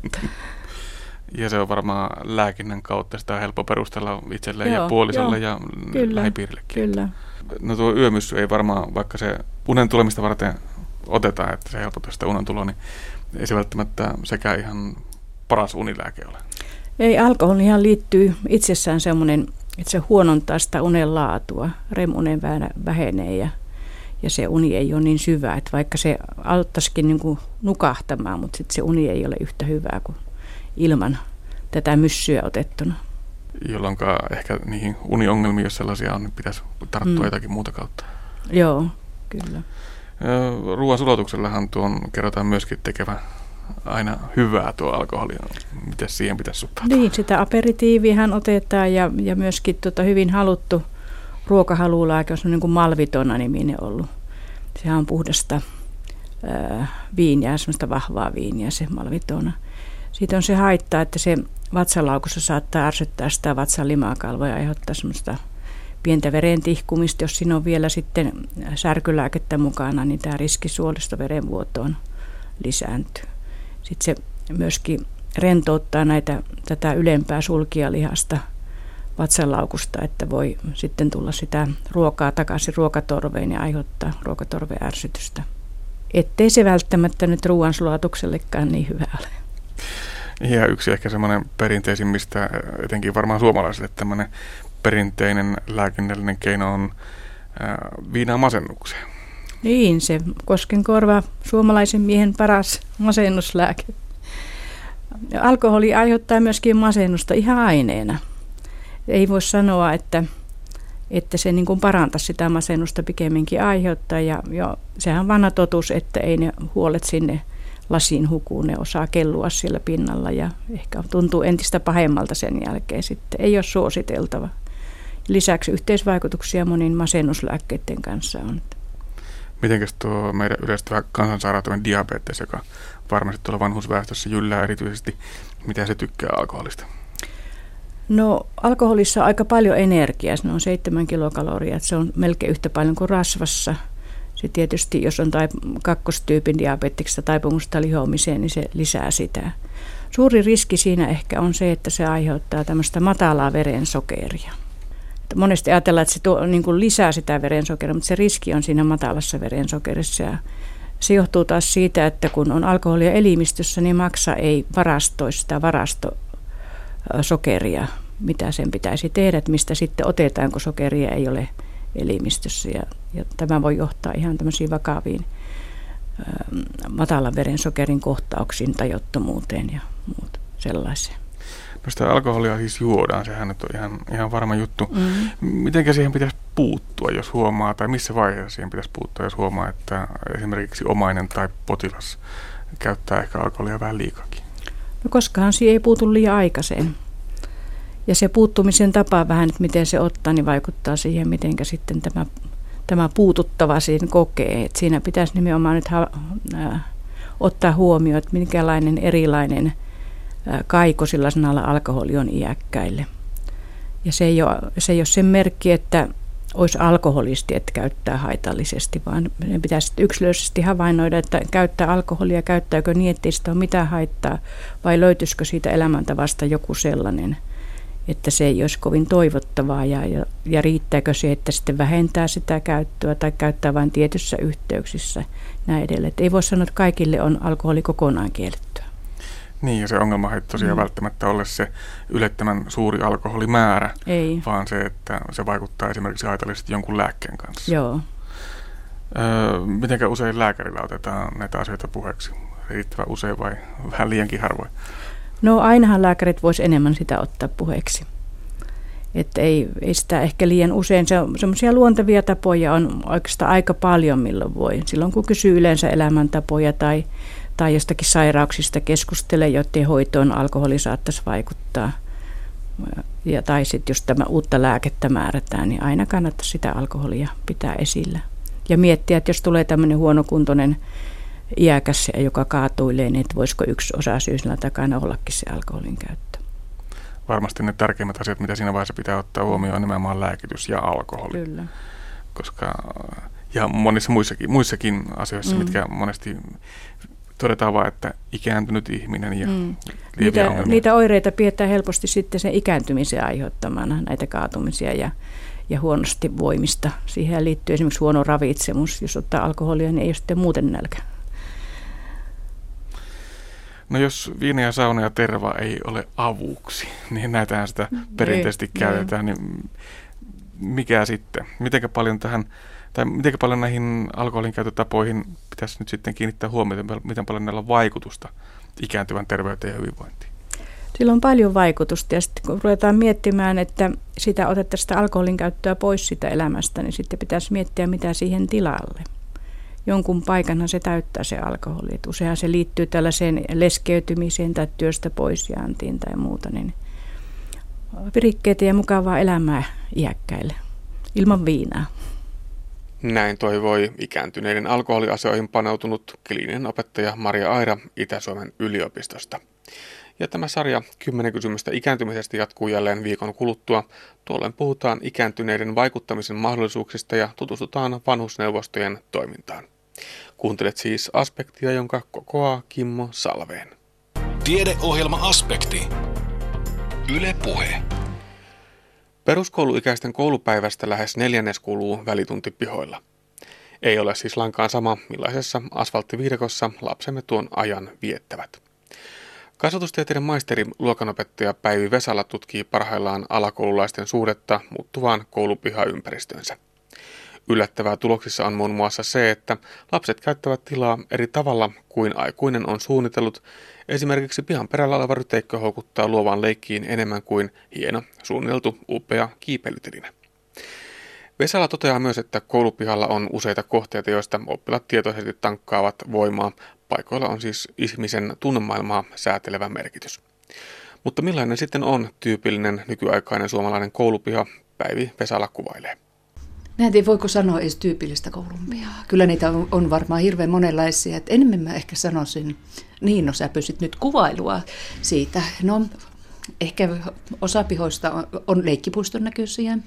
Ja se on varmaan lääkinnän kautta sitä on helppo perustella itselleen joo, ja puolisolle joo, ja kyllä, lähipiirillekin. Kyllä. No tuo yömyssy ei varmaan, vaikka se unen tulemista varten otetaan, että se helpottaa sitä unen tuloa, niin ei se välttämättä sekä ihan paras unilääke ole. Ei, alkoholihan liittyy itsessään semmoinen, että se huonontaa sitä unen laatua. REM-unen vähenee ja, ja se uni ei ole niin syvä, että vaikka se auttaisikin niin kuin nukahtamaan, mutta sitten se uni ei ole yhtä hyvää kuin ilman tätä myssyä otettuna. Jolloin ehkä niihin uniongelmiin, jos sellaisia on, niin pitäisi tarttua mm. jotakin muuta kautta. Joo, kyllä. Ruoan sulatuksellahan tuon kerrotaan myöskin tekevä aina hyvää tuo alkoholi. Miten siihen pitäisi suhtautua? Niin, sitä aperitiivihän otetaan ja, ja myöskin tota hyvin haluttu ruokahalulääke on niin kuin malvitona niminen ollut. Sehän on puhdasta ää, viiniä, semmoista vahvaa viiniä se malvitona. Siitä on se haitta, että se vatsalaukussa saattaa ärsyttää sitä vatsan limakalvoa ja aiheuttaa semmoista pientä verentihkumista. Jos siinä on vielä sitten särkylääkettä mukana, niin tämä riski suolista verenvuotoon lisääntyy. Sitten se myöskin rentouttaa näitä, tätä ylempää sulkijalihasta vatsalaukusta, että voi sitten tulla sitä ruokaa takaisin ruokatorveen ja aiheuttaa ruokatorveärsytystä. Ettei se välttämättä nyt ruoansulatuksellekaan niin hyvä ole. Ja yksi ehkä semmoinen perinteisimmistä, etenkin varmaan suomalaisille, tämmöinen perinteinen lääkinnällinen keino on viinaa masennukseen. Niin, se koskenkorva, suomalaisen miehen paras masennuslääke. Alkoholi aiheuttaa myöskin masennusta ihan aineena. Ei voi sanoa, että, että se niin kuin parantaisi sitä masennusta pikemminkin aiheuttaa. Ja jo, sehän on vanha totuus, että ei ne huolet sinne lasiin hukuu, ne osaa kellua siellä pinnalla ja ehkä tuntuu entistä pahemmalta sen jälkeen sitten. Ei ole suositeltava. Lisäksi yhteisvaikutuksia monin masennuslääkkeiden kanssa on. Mitenkäs tuo meidän yleistävä kansansairautinen diabetes, joka varmasti tuolla vanhusväestössä jyllää erityisesti, mitä se tykkää alkoholista? No alkoholissa on aika paljon energiaa, se on 7 kilokaloria, se on melkein yhtä paljon kuin rasvassa. Se tietysti, jos on tai kakkostyypin diabetiksesta taipumusta lihoamiseen, niin se lisää sitä. Suuri riski siinä ehkä on se, että se aiheuttaa tämmöistä matalaa verensokeria. Monesti ajatellaan, että se tuo, niin kuin lisää sitä verensokeria, mutta se riski on siinä matalassa verensokerissa. Ja se johtuu taas siitä, että kun on alkoholia elimistössä, niin maksa ei varastoi sitä varastosokeria, mitä sen pitäisi tehdä, että mistä sitten otetaan, kun sokeria ei ole elimistössä. Ja, ja tämä voi johtaa ihan tämmöisiin vakaviin matalan verensokerin kohtauksiin, tajottomuuteen ja muut sellaiseen. No sitä alkoholia siis juodaan, sehän nyt on ihan, ihan varma juttu. Mm. Miten siihen pitäisi puuttua, jos huomaa, tai missä vaiheessa siihen pitäisi puuttua, jos huomaa, että esimerkiksi omainen tai potilas käyttää ehkä alkoholia vähän liikakin? No koskahan siihen ei puutu liian aikaiseen. Ja se puuttumisen tapa vähän, että miten se ottaa, niin vaikuttaa siihen, miten sitten tämä, tämä puututtava siinä kokee. Että siinä pitäisi nimenomaan nyt ha, äh, ottaa huomioon, että minkälainen erilainen – kaiko sillä sanalla alkoholi on iäkkäille. Ja se ei, ole, se ei ole sen merkki, että olisi alkoholisti, että käyttää haitallisesti, vaan ne pitäisi yksilöllisesti havainnoida, että käyttää alkoholia, käyttääkö niin, että ei sitä ole mitään haittaa, vai löytyisikö siitä elämäntavasta joku sellainen, että se ei olisi kovin toivottavaa, ja, ja, ja riittääkö se, että sitten vähentää sitä käyttöä tai käyttää vain tietyissä yhteyksissä näin edelleen. Että ei voi sanoa, että kaikille on alkoholi kokonaan kiellettyä. Niin, ja se ongelma ei tosiaan mm. välttämättä ole se ylettömän suuri alkoholimäärä, ei. vaan se, että se vaikuttaa esimerkiksi haitallisesti jonkun lääkkeen kanssa. Joo. Öö, mitenkä usein lääkärillä otetaan näitä asioita puheeksi? Riittävän usein vai vähän liiankin harvoin? No ainahan lääkärit vois enemmän sitä ottaa puheeksi. Että ei, ei sitä ehkä liian usein. Se on semmoisia luontevia tapoja on oikeastaan aika paljon milloin voi. Silloin kun kysyy yleensä elämäntapoja tai tai jostakin sairauksista keskustele, joiden hoitoon alkoholi saattaisi vaikuttaa. Ja, tai sitten jos tämä uutta lääkettä määrätään, niin aina kannattaa sitä alkoholia pitää esillä. Ja miettiä, että jos tulee tämmöinen huonokuntoinen iäkäs, joka kaatuilee, niin että voisiko yksi osa syysillä takana ollakin se alkoholin käyttö. Varmasti ne tärkeimmät asiat, mitä siinä vaiheessa pitää ottaa huomioon, on nimenomaan lääkitys ja alkoholi. Kyllä. Koska, ja monissa muissakin, muissakin asioissa, mm. mitkä monesti todetaan vain, että ikääntynyt ihminen ja mm. niitä, niitä oireita pidetään helposti sitten sen ikääntymisen aiheuttamana, näitä kaatumisia ja, ja huonosti voimista. Siihen liittyy esimerkiksi huono ravitsemus. Jos ottaa alkoholia, niin ei ole sitten muuten nälkä. No jos viina ja sauna ja terva ei ole avuksi, niin näitähän sitä perinteisesti ei, käytetään, niin mikä sitten? Miten paljon tähän tai miten paljon näihin alkoholin käytötapoihin pitäisi nyt sitten kiinnittää huomiota, miten paljon näillä on vaikutusta ikääntyvän terveyteen ja hyvinvointiin? Sillä on paljon vaikutusta ja sitten kun ruvetaan miettimään, että sitä otettaisiin sitä alkoholin käyttöä pois sitä elämästä, niin sitten pitäisi miettiä, mitä siihen tilalle. Jonkun paikanhan se täyttää se alkoholi. Et se liittyy tällaiseen leskeytymiseen tai työstä poisjaantiin tai muuta, niin virikkeitä ja mukavaa elämää iäkkäille ilman viinaa. Näin toivoi ikääntyneiden alkoholiasioihin paneutunut kliininen opettaja Maria Aira Itä-Suomen yliopistosta. Ja tämä sarja 10 kysymystä ikääntymisestä jatkuu jälleen viikon kuluttua. Tuolloin puhutaan ikääntyneiden vaikuttamisen mahdollisuuksista ja tutustutaan vanhusneuvostojen toimintaan. Kuuntelet siis aspektia, jonka kokoaa Kimmo Salveen. Tiedeohjelma Aspekti. Yle Puhe. Peruskouluikäisten koulupäivästä lähes neljännes kuluu välituntipihoilla. Ei ole siis lankaan sama, millaisessa asfalttiviidakossa lapsemme tuon ajan viettävät. Kasvatustieteiden maisteri luokanopettaja Päivi Vesala tutkii parhaillaan alakoululaisten suhdetta muuttuvaan koulupihaympäristöönsä. Yllättävää tuloksissa on muun muassa se, että lapset käyttävät tilaa eri tavalla kuin aikuinen on suunnitellut. Esimerkiksi pihan perällä oleva ryteikkö houkuttaa luovaan leikkiin enemmän kuin hieno, suunniteltu, upea kiipeilyteline. Vesala toteaa myös, että koulupihalla on useita kohteita, joista oppilaat tietoisesti tankkaavat voimaa. Paikoilla on siis ihmisen tunnemaailmaa säätelevä merkitys. Mutta millainen sitten on tyypillinen nykyaikainen suomalainen koulupiha, Päivi Vesala kuvailee. En tiedä, voiko sanoa edes tyypillistä koulumpiaa. Kyllä niitä on, on varmaan hirveän monenlaisia. Et enemmän mä ehkä sanoisin, niin no sä pystyt nyt kuvailua siitä. No ehkä osa pihoista on, on leikkipuiston näköisiä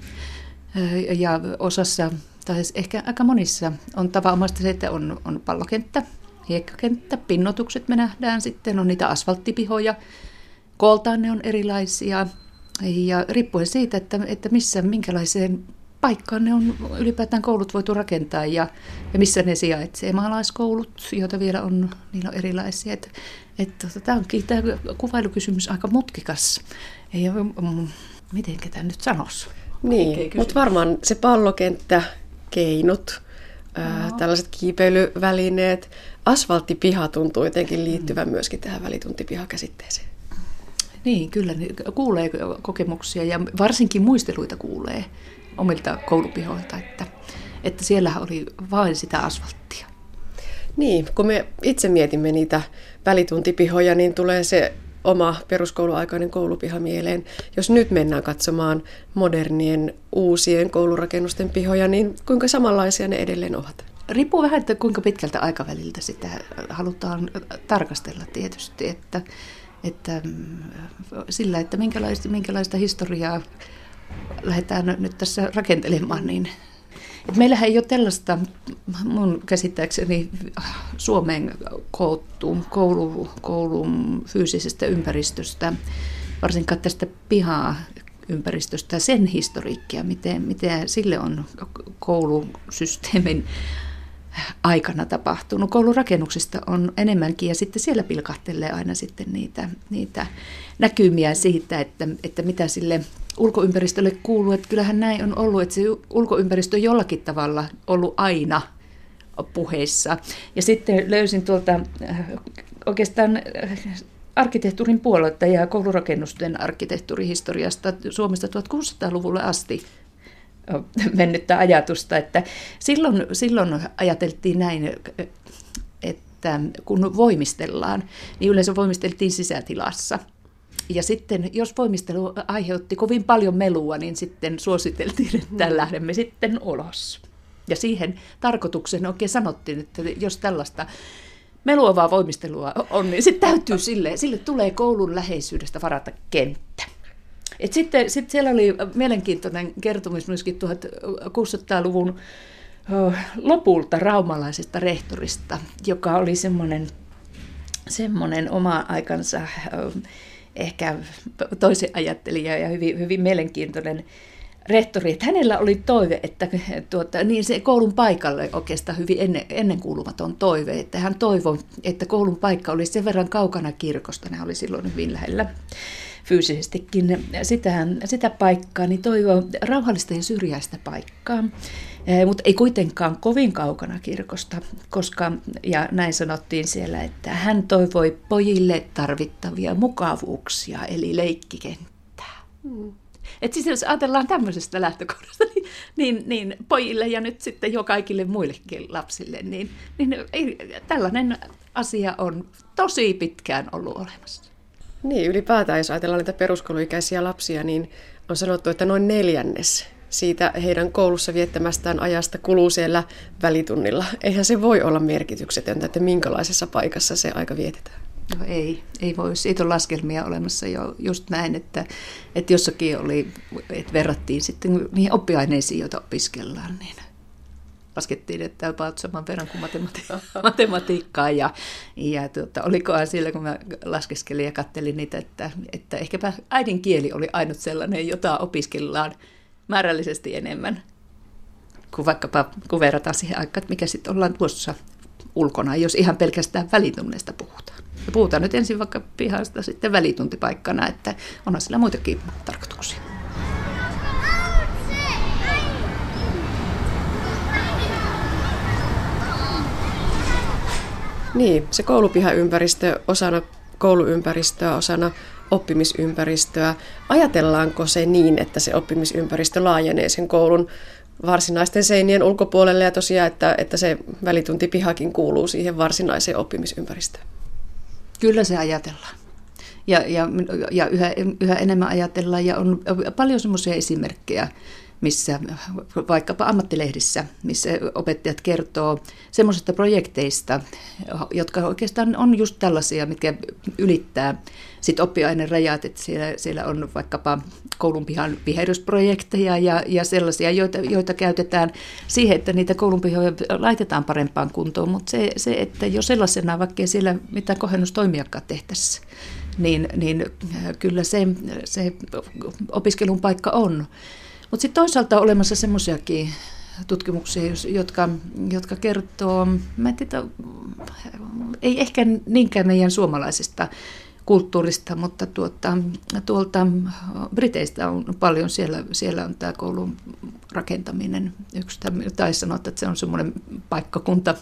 ja osassa, tai ehkä aika monissa, on tavanomaista se, että on, on pallokenttä, hiekkakenttä, pinnotukset me nähdään, sitten on niitä asfalttipihoja, kooltaan ne on erilaisia, ja riippuen siitä, että, että missä, minkälaiseen paikkaan ne on ylipäätään koulut voitu rakentaa ja, ja missä ne sijaitsee. Maalaiskoulut, joita vielä on, niillä on erilaisia. Et, et, tota, tämä onkin tämä kuvailukysymys aika mutkikas. Ei, mm, miten tämä nyt sanoisi? Niin, mutta varmaan se pallokenttä, keinot, ää, tällaiset kiipeilyvälineet, asfalttipiha tuntuu jotenkin liittyvän myöskin tähän välituntipihakäsitteeseen. Niin, kyllä kuulee kokemuksia ja varsinkin muisteluita kuulee omilta koulupihoilta, että, että siellä oli vain sitä asfalttia. Niin, kun me itse mietimme niitä välituntipihoja, niin tulee se oma peruskouluaikainen koulupiha mieleen. Jos nyt mennään katsomaan modernien uusien koulurakennusten pihoja, niin kuinka samanlaisia ne edelleen ovat? Riippuu vähän, että kuinka pitkältä aikaväliltä sitä halutaan tarkastella tietysti, että, että mm, sillä, että minkälaista, minkälaista historiaa lähdetään nyt tässä rakentelemaan, niin et meillähän ei ole tällaista, mun käsittääkseni Suomeen koottu koulu, koulun fyysisestä ympäristöstä, varsinkaan tästä pihaa ympäristöstä, sen historiikkia, miten, miten sille on koulusysteemin aikana tapahtunut. Koulurakennuksista on enemmänkin ja sitten siellä pilkahtelee aina sitten niitä, niitä näkymiä siitä, että, että mitä sille ulkoympäristölle kuuluu. Että kyllähän näin on ollut, että se ulkoympäristö on jollakin tavalla ollut aina puheissa. Ja sitten löysin tuolta äh, oikeastaan äh, arkkitehtuurin puolelta ja koulurakennusten arkkitehtuurihistoriasta Suomesta 1600-luvulle asti mennyttä ajatusta, että silloin, silloin ajateltiin näin, että kun voimistellaan, niin yleensä voimisteltiin sisätilassa – ja sitten, jos voimistelu aiheutti kovin paljon melua, niin sitten suositeltiin, että mm. lähdemme sitten ulos. Ja siihen tarkoituksen oikein sanottiin, että jos tällaista meluavaa voimistelua on, niin sitten täytyy sille, sille tulee koulun läheisyydestä varata kenttä. Et sitten sit siellä oli mielenkiintoinen kertomus myöskin 1600-luvun lopulta raumalaisesta rehtorista, joka oli semmoinen semmoinen oma aikansa ehkä toisen ajattelija ja hyvin, hyvin mielenkiintoinen rehtori, että hänellä oli toive, että tuota, niin se koulun paikalle oikeastaan hyvin ennen, ennenkuulumaton toive, että hän toivoi, että koulun paikka olisi sen verran kaukana kirkosta, ne oli silloin hyvin lähellä fyysisestikin sitä, sitä paikkaa, niin toivoo rauhallista ja syrjäistä paikkaa, mutta ei kuitenkaan kovin kaukana kirkosta, koska, ja näin sanottiin siellä, että hän toivoi pojille tarvittavia mukavuuksia, eli leikkikenttää. Hmm. Et siis jos ajatellaan tämmöisestä lähtökohdasta, niin, niin, niin pojille ja nyt sitten jo kaikille muillekin lapsille, niin, niin ei, tällainen asia on tosi pitkään ollut olemassa. Niin, ylipäätään jos ajatellaan näitä peruskouluikäisiä lapsia, niin on sanottu, että noin neljännes siitä heidän koulussa viettämästään ajasta kuluu siellä välitunnilla. Eihän se voi olla merkityksetöntä, että minkälaisessa paikassa se aika vietetään. No ei, ei voi. Siitä on laskelmia olemassa jo just näin, että, että jossakin oli, että verrattiin sitten niihin oppiaineisiin, joita opiskellaan, niin laskettiin, että about saman verran kuin matemati- [laughs] matematiikkaa. Ja, ja tuota, olikohan siellä, kun mä laskeskelin ja kattelin niitä, että, että ehkäpä äidinkieli oli ainut sellainen, jota opiskellaan määrällisesti enemmän kuin vaikkapa kun verrataan siihen aikaan, että mikä sitten ollaan tuossa ulkona, jos ihan pelkästään välitunneista puhutaan. Ja puhutaan nyt ensin vaikka pihasta sitten välituntipaikkana, että onhan sillä muitakin tarkoituksia. Niin, se koulupihaympäristö osana kouluympäristöä, osana oppimisympäristöä. Ajatellaanko se niin, että se oppimisympäristö laajenee sen koulun varsinaisten seinien ulkopuolelle ja tosiaan, että, että se välituntipihakin kuuluu siihen varsinaiseen oppimisympäristöön? Kyllä se ajatellaan. Ja, ja, ja yhä, yhä enemmän ajatellaan ja on paljon semmoisia esimerkkejä, missä vaikkapa ammattilehdissä, missä opettajat kertoo semmoisista projekteista, jotka oikeastaan on just tällaisia, mitkä ylittää sit oppiaineen rajat, että siellä, siellä on vaikkapa koulun pihan viherysprojekteja ja, ja sellaisia, joita, joita käytetään siihen, että niitä koulun pihoja laitetaan parempaan kuntoon, mutta se, se että jo sellaisena, vaikka siellä mitä kohennustoimiakaan tehtäisiin, niin, niin kyllä se, se opiskelun paikka on. Mutta sitten toisaalta on olemassa semmoisiakin tutkimuksia, jotka, jotka kertoo, mä en tiedä, ei ehkä niinkään meidän suomalaisista kulttuurista, mutta tuota, tuolta Briteistä on paljon, siellä, siellä on tämä koulun rakentaminen yksi, tai sanotaan, että se on semmoinen paikkakunta,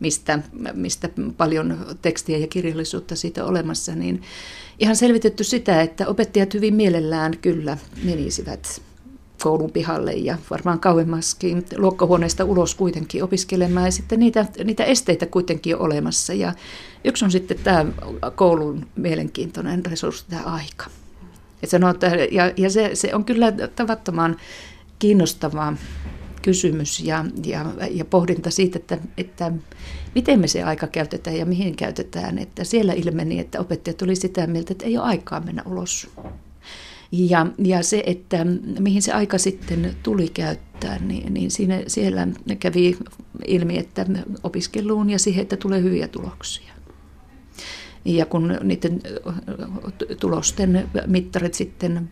mistä, mistä paljon tekstiä ja kirjallisuutta siitä olemassa, niin ihan selvitetty sitä, että opettajat hyvin mielellään kyllä menisivät koulun pihalle ja varmaan kauemmaskin luokkahuoneesta ulos kuitenkin opiskelemaan ja sitten niitä, niitä esteitä kuitenkin on olemassa ja yksi on sitten tämä koulun mielenkiintoinen resurssi, tämä aika. Et sanoo, että, ja ja se, se on kyllä tavattoman kiinnostava kysymys ja, ja, ja pohdinta siitä, että, että miten me se aika käytetään ja mihin käytetään. Että siellä ilmeni, että opettajat oli sitä mieltä, että ei ole aikaa mennä ulos ja, ja se, että mihin se aika sitten tuli käyttää, niin, niin siinä, siellä kävi ilmi, että opiskeluun ja siihen, että tulee hyviä tuloksia. Ja kun niiden tulosten mittarit sitten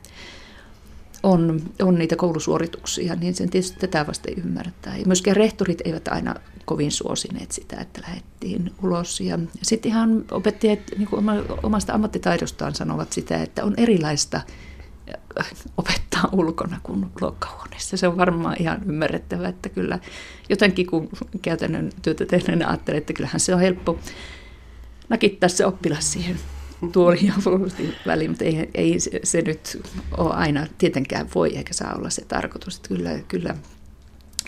on, on niitä koulusuorituksia, niin sen tietysti tätä vasta ymmärtää. Ja myöskään rehtorit eivät aina kovin suosineet sitä, että lähdettiin ulos. Ja sitten ihan opettajat niin omasta ammattitaidostaan sanovat sitä, että on erilaista opettaa ulkona kuin luokkahuoneessa. Se on varmaan ihan ymmärrettävä, että kyllä jotenkin kun käytännön työtä tehneenä ajattelee, että kyllähän se on helppo nakittaa se oppilas siihen tuoli ja väliin, mutta ei, ei se, se nyt ole aina tietenkään voi eikä saa olla se tarkoitus. Että kyllä, kyllä,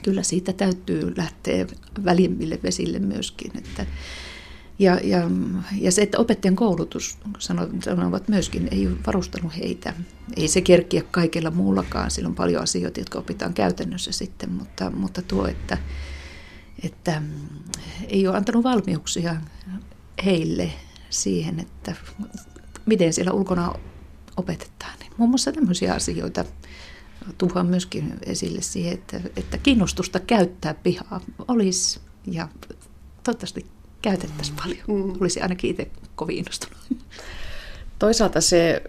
kyllä siitä täytyy lähteä välimmille vesille myöskin, että ja, ja, ja se, että opettajan koulutus, sanovat myöskin, ei varustanut heitä. Ei se kerkiä kaikella muullakaan. Sillä on paljon asioita, jotka opitaan käytännössä sitten, mutta, mutta tuo, että, että ei ole antanut valmiuksia heille siihen, että miten siellä ulkona opetetaan. Niin muun muassa tämmöisiä asioita tuhan myöskin esille siihen, että, että kiinnostusta käyttää pihaa olisi ja toivottavasti käytettäisiin paljon. Mm. Olisi ainakin itse kovin innostunut. Toisaalta se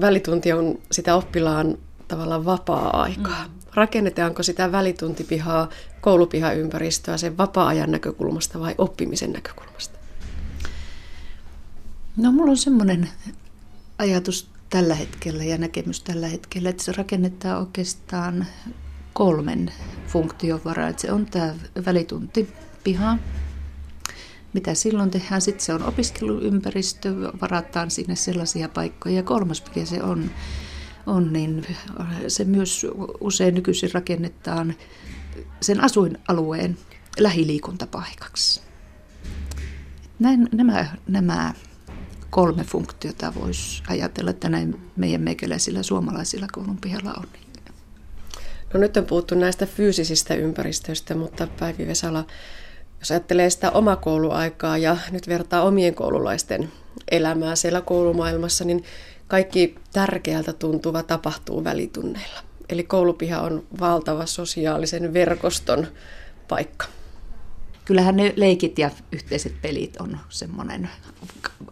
välitunti on sitä oppilaan tavallaan vapaa-aikaa. Mm. Rakennetaanko sitä välituntipihaa, koulupihaympäristöä sen vapaa-ajan näkökulmasta vai oppimisen näkökulmasta? No mulla on semmoinen ajatus tällä hetkellä ja näkemys tällä hetkellä, että se rakennetaan oikeastaan kolmen funktion varaan. Se on tämä välituntipiha, mitä silloin tehdään? Sitten se on opiskeluympäristö, varataan sinne sellaisia paikkoja. Ja kolmas, mikä se on, on niin se myös usein nykyisin rakennetaan sen asuinalueen lähiliikuntapaikaksi. Näin, nämä, nämä kolme funktiota voisi ajatella, että näin meidän meikäläisillä suomalaisilla koulun pihalla on. No nyt on puhuttu näistä fyysisistä ympäristöistä, mutta Päivi Vesala, jos ajattelee sitä omakouluaikaa ja nyt vertaa omien koululaisten elämää siellä koulumaailmassa, niin kaikki tärkeältä tuntuva tapahtuu välitunneilla. Eli koulupiha on valtava sosiaalisen verkoston paikka? Kyllähän ne leikit ja yhteiset pelit on semmoinen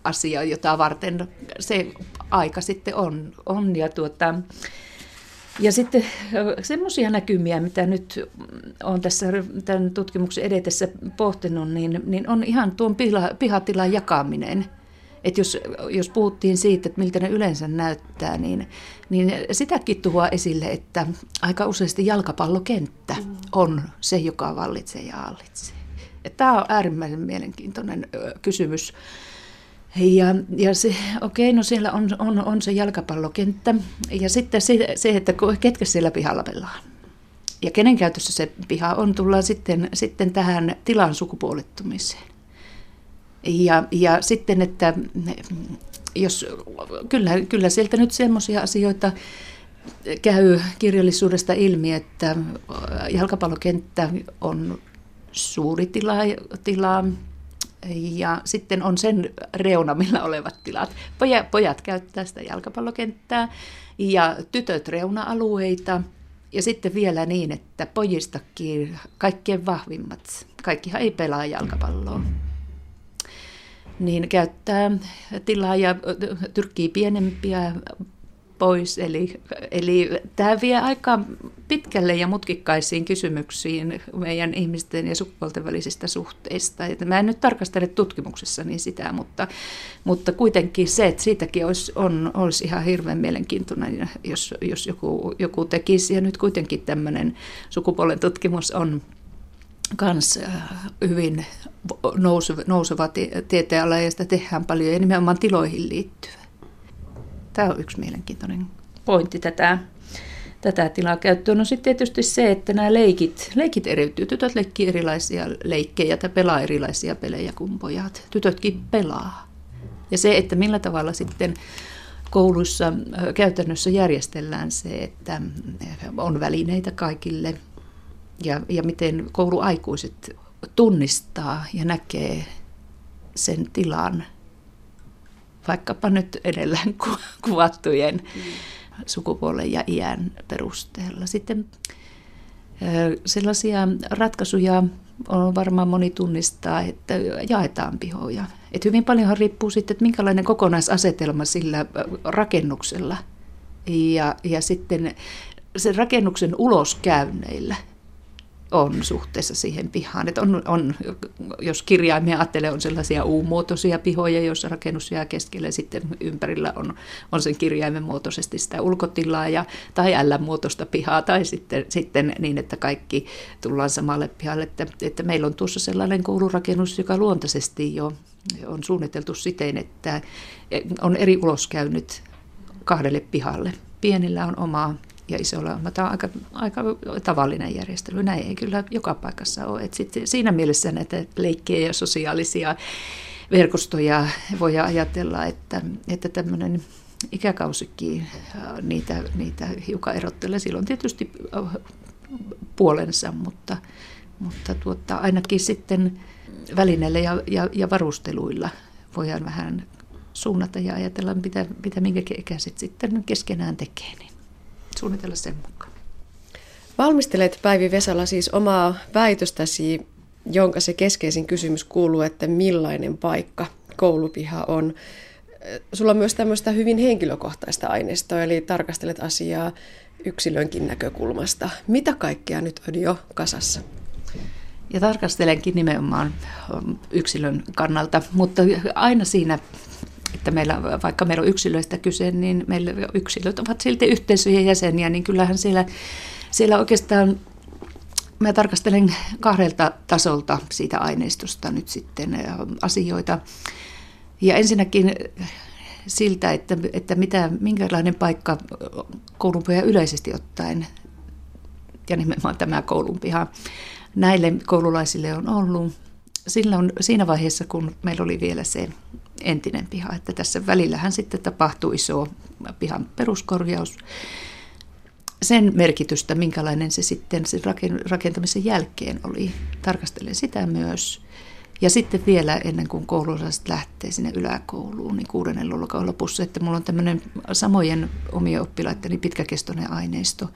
asia, jota varten se aika sitten on. on ja, tuota, ja sitten semmoisia näkymiä, mitä nyt on tässä tämän tutkimuksen edetessä pohtinut, niin, niin on ihan tuon piha, pihatilan jakaminen – että jos, jos puhuttiin siitä, että miltä ne yleensä näyttää, niin, niin sitäkin tuhoa esille, että aika useasti jalkapallokenttä mm. on se, joka vallitsee ja hallitsee. Tämä on äärimmäisen mielenkiintoinen kysymys. Ja, ja se, okei, no siellä on, on, on se jalkapallokenttä ja sitten se, se, että ketkä siellä pihalla pelaa. Ja kenen käytössä se piha on, tullaan sitten, sitten tähän tilan sukupuolittumiseen. Ja, ja sitten, että jos, kyllä, kyllä sieltä nyt semmoisia asioita käy kirjallisuudesta ilmi, että jalkapallokenttä on suuri tila, tila ja sitten on sen reunamilla olevat tilat. Pojat, pojat käyttää sitä jalkapallokenttää ja tytöt reuna-alueita. Ja sitten vielä niin, että pojistakin kaikkein vahvimmat, kaikkihan ei pelaa jalkapalloa niin käyttää tilaa ja tyrkkii pienempiä pois. Eli, eli tämä vie aika pitkälle ja mutkikkaisiin kysymyksiin meidän ihmisten ja sukupuolten välisistä suhteista. Mä en nyt tarkastele tutkimuksessani sitä, mutta, mutta kuitenkin se, että siitäkin olisi, on, olisi ihan hirveän mielenkiintoinen, jos, jos joku, joku tekisi. Ja nyt kuitenkin tämmöinen sukupuolen tutkimus on kans äh, hyvin nouseva, nouseva tieteenala ja sitä tehdään paljon ja nimenomaan tiloihin liittyen. Tämä on yksi mielenkiintoinen pointti tätä, tätä tilaa käyttöön. No sitten tietysti se, että nämä leikit, leikit eriytyy. Tytöt leikkii erilaisia leikkejä tai pelaa erilaisia pelejä kuin pojat. Tytötkin pelaa. Ja se, että millä tavalla sitten kouluissa käytännössä järjestellään se, että on välineitä kaikille – ja, ja miten kouluaikuiset tunnistaa ja näkee sen tilan, vaikkapa nyt edellä kuvattujen mm. sukupuolen ja iän perusteella. Sitten sellaisia ratkaisuja on varmaan moni tunnistaa, että jaetaan pihoja. Et hyvin paljonhan riippuu sitten, että minkälainen kokonaisasetelma sillä rakennuksella ja, ja sitten sen rakennuksen uloskäynneillä – on suhteessa siihen pihaan. Että on, on, jos kirjaimia ajattelee, on sellaisia U-muotoisia pihoja, joissa rakennus jää keskelle, sitten ympärillä on, on sen kirjaimen muotoisesti sitä ulkotilaa ja, tai L-muotoista pihaa, tai sitten, sitten niin, että kaikki tullaan samalle pihalle. Että, että meillä on tuossa sellainen koulurakennus, joka luontaisesti jo on suunniteltu siten, että on eri uloskäynyt kahdelle pihalle. Pienillä on oma ja isolla. Tämä on aika, aika tavallinen järjestely. Näin ei kyllä joka paikassa ole. Et sit siinä mielessä näitä leikkejä ja sosiaalisia verkostoja voi ajatella, että, että tämmöinen ikäkausikin niitä, niitä hiukan erottelee. Silloin tietysti puolensa, mutta, mutta tuota, ainakin sitten välineillä ja, ja, ja varusteluilla voidaan vähän suunnata ja ajatella, mitä, mitä minkä ikäiset sitten keskenään tekee. Niin suunnitella sen mukaan. Valmistelet Päivi Vesala siis omaa väitöstäsi, jonka se keskeisin kysymys kuuluu, että millainen paikka koulupiha on. Sulla on myös tämmöistä hyvin henkilökohtaista aineistoa, eli tarkastelet asiaa yksilönkin näkökulmasta. Mitä kaikkea nyt on jo kasassa? Ja tarkastelenkin nimenomaan yksilön kannalta, mutta aina siinä että meillä, vaikka meillä on yksilöistä kyse, niin meillä yksilöt ovat silti yhteisöjen jäseniä, niin kyllähän siellä, siellä oikeastaan mä tarkastelen kahdelta tasolta siitä aineistosta nyt sitten asioita. Ja ensinnäkin siltä, että, että mitä, minkälainen paikka koulunpiha yleisesti ottaen, ja nimenomaan tämä koulunpiha, näille koululaisille on ollut. Silloin, siinä vaiheessa, kun meillä oli vielä se entinen piha. Että tässä välillähän sitten tapahtui iso pihan peruskorjaus. Sen merkitystä, minkälainen se sitten sen rakentamisen jälkeen oli, tarkastelen sitä myös. Ja sitten vielä ennen kuin koululaiset lähtee sinne yläkouluun, niin kuudennen luokan lopussa, että mulla on tämmöinen samojen omien oppilaitteni pitkäkestoinen aineisto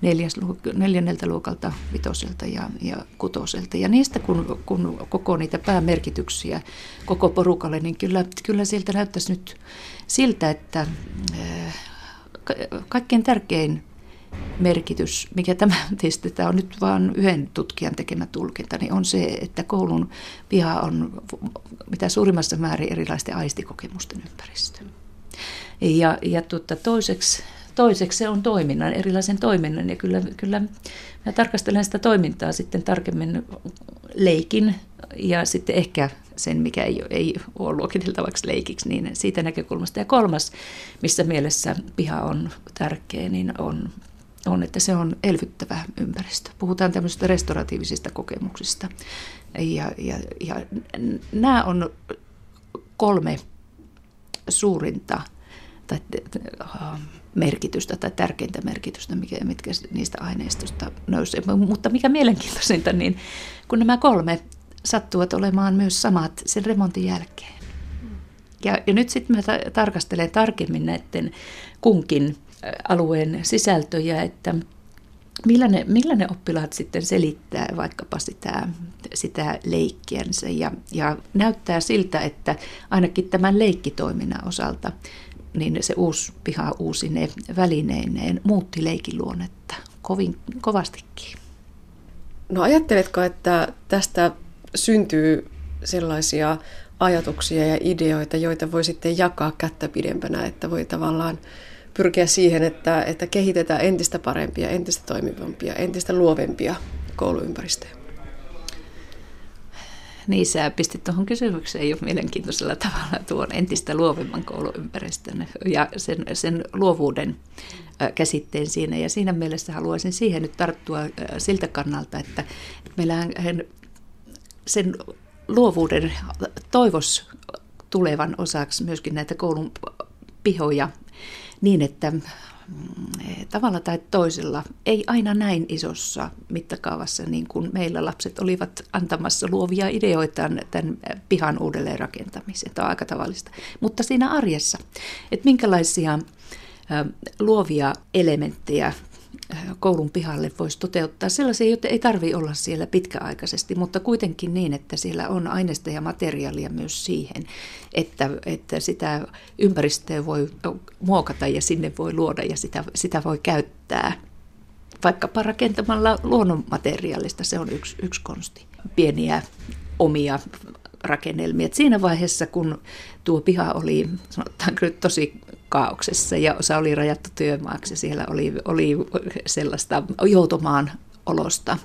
neljäs, neljänneltä luokalta, vitoselta ja, ja kutoselta. Ja niistä kun, kun koko niitä päämerkityksiä koko porukalle, niin kyllä, kyllä sieltä näyttäisi nyt siltä, että äh, kaikkein tärkein merkitys, mikä tämä [laughs] tietysti tämä on nyt vain yhden tutkijan tekemä tulkinta, niin on se, että koulun piha on mitä suurimmassa määrin erilaisten aistikokemusten ympäristö. Ja, ja tuota, toiseksi, toiseksi se on toiminnan, erilaisen toiminnan, ja kyllä, kyllä mä tarkastelen sitä toimintaa sitten tarkemmin leikin ja sitten ehkä sen, mikä ei, ei ole luokiteltavaksi leikiksi, niin siitä näkökulmasta. Ja kolmas, missä mielessä piha on tärkeä, niin on on, että se on elvyttävä ympäristö. Puhutaan tämmöisistä restauratiivisista kokemuksista. Ja, ja, ja nämä on kolme suurinta tai merkitystä tai tärkeintä merkitystä, mikä, mitkä niistä aineistosta nousee. Mutta mikä mielenkiintoisinta, niin kun nämä kolme sattuvat olemaan myös samat sen remontin jälkeen. Ja, ja nyt sitten mä tarkastelen tarkemmin näiden kunkin alueen sisältöjä, että millä ne, millä ne oppilaat sitten selittää vaikkapa sitä, sitä leikkiänsä. Ja, ja näyttää siltä, että ainakin tämän leikkitoiminnan osalta niin se uusi piha uusine välineineen muutti leikin luonnetta kovin, kovastikin. No ajatteletko, että tästä syntyy sellaisia ajatuksia ja ideoita, joita voi sitten jakaa kättä pidempänä, että voi tavallaan pyrkiä siihen, että, että kehitetään entistä parempia, entistä toimivampia, entistä luovempia kouluympäristöjä. Niin, sä pistit tuohon kysymykseen jo mielenkiintoisella tavalla tuon entistä luovemman kouluympäristön ja sen, sen luovuuden käsitteen siinä. Ja siinä mielessä haluaisin siihen nyt tarttua siltä kannalta, että meillähän sen luovuuden toivos tulevan osaksi myöskin näitä koulun pihoja niin, että tavalla tai toisella, ei aina näin isossa mittakaavassa, niin kuin meillä lapset olivat antamassa luovia ideoita tämän pihan uudelleen rakentamiseen. Tämä on aika tavallista. Mutta siinä arjessa, että minkälaisia luovia elementtejä koulun pihalle voisi toteuttaa. Sellaisia, joita ei tarvitse olla siellä pitkäaikaisesti, mutta kuitenkin niin, että siellä on aineista ja materiaalia myös siihen, että, että sitä ympäristöä voi muokata ja sinne voi luoda ja sitä, sitä voi käyttää. Vaikkapa rakentamalla luonnonmateriaalista, se on yksi, yksi konsti. Pieniä omia rakennelmia. Et siinä vaiheessa, kun tuo piha oli sanotaanko tosi kaauksessa ja osa oli rajattu työmaaksi. Siellä oli, oli sellaista joutomaan olosta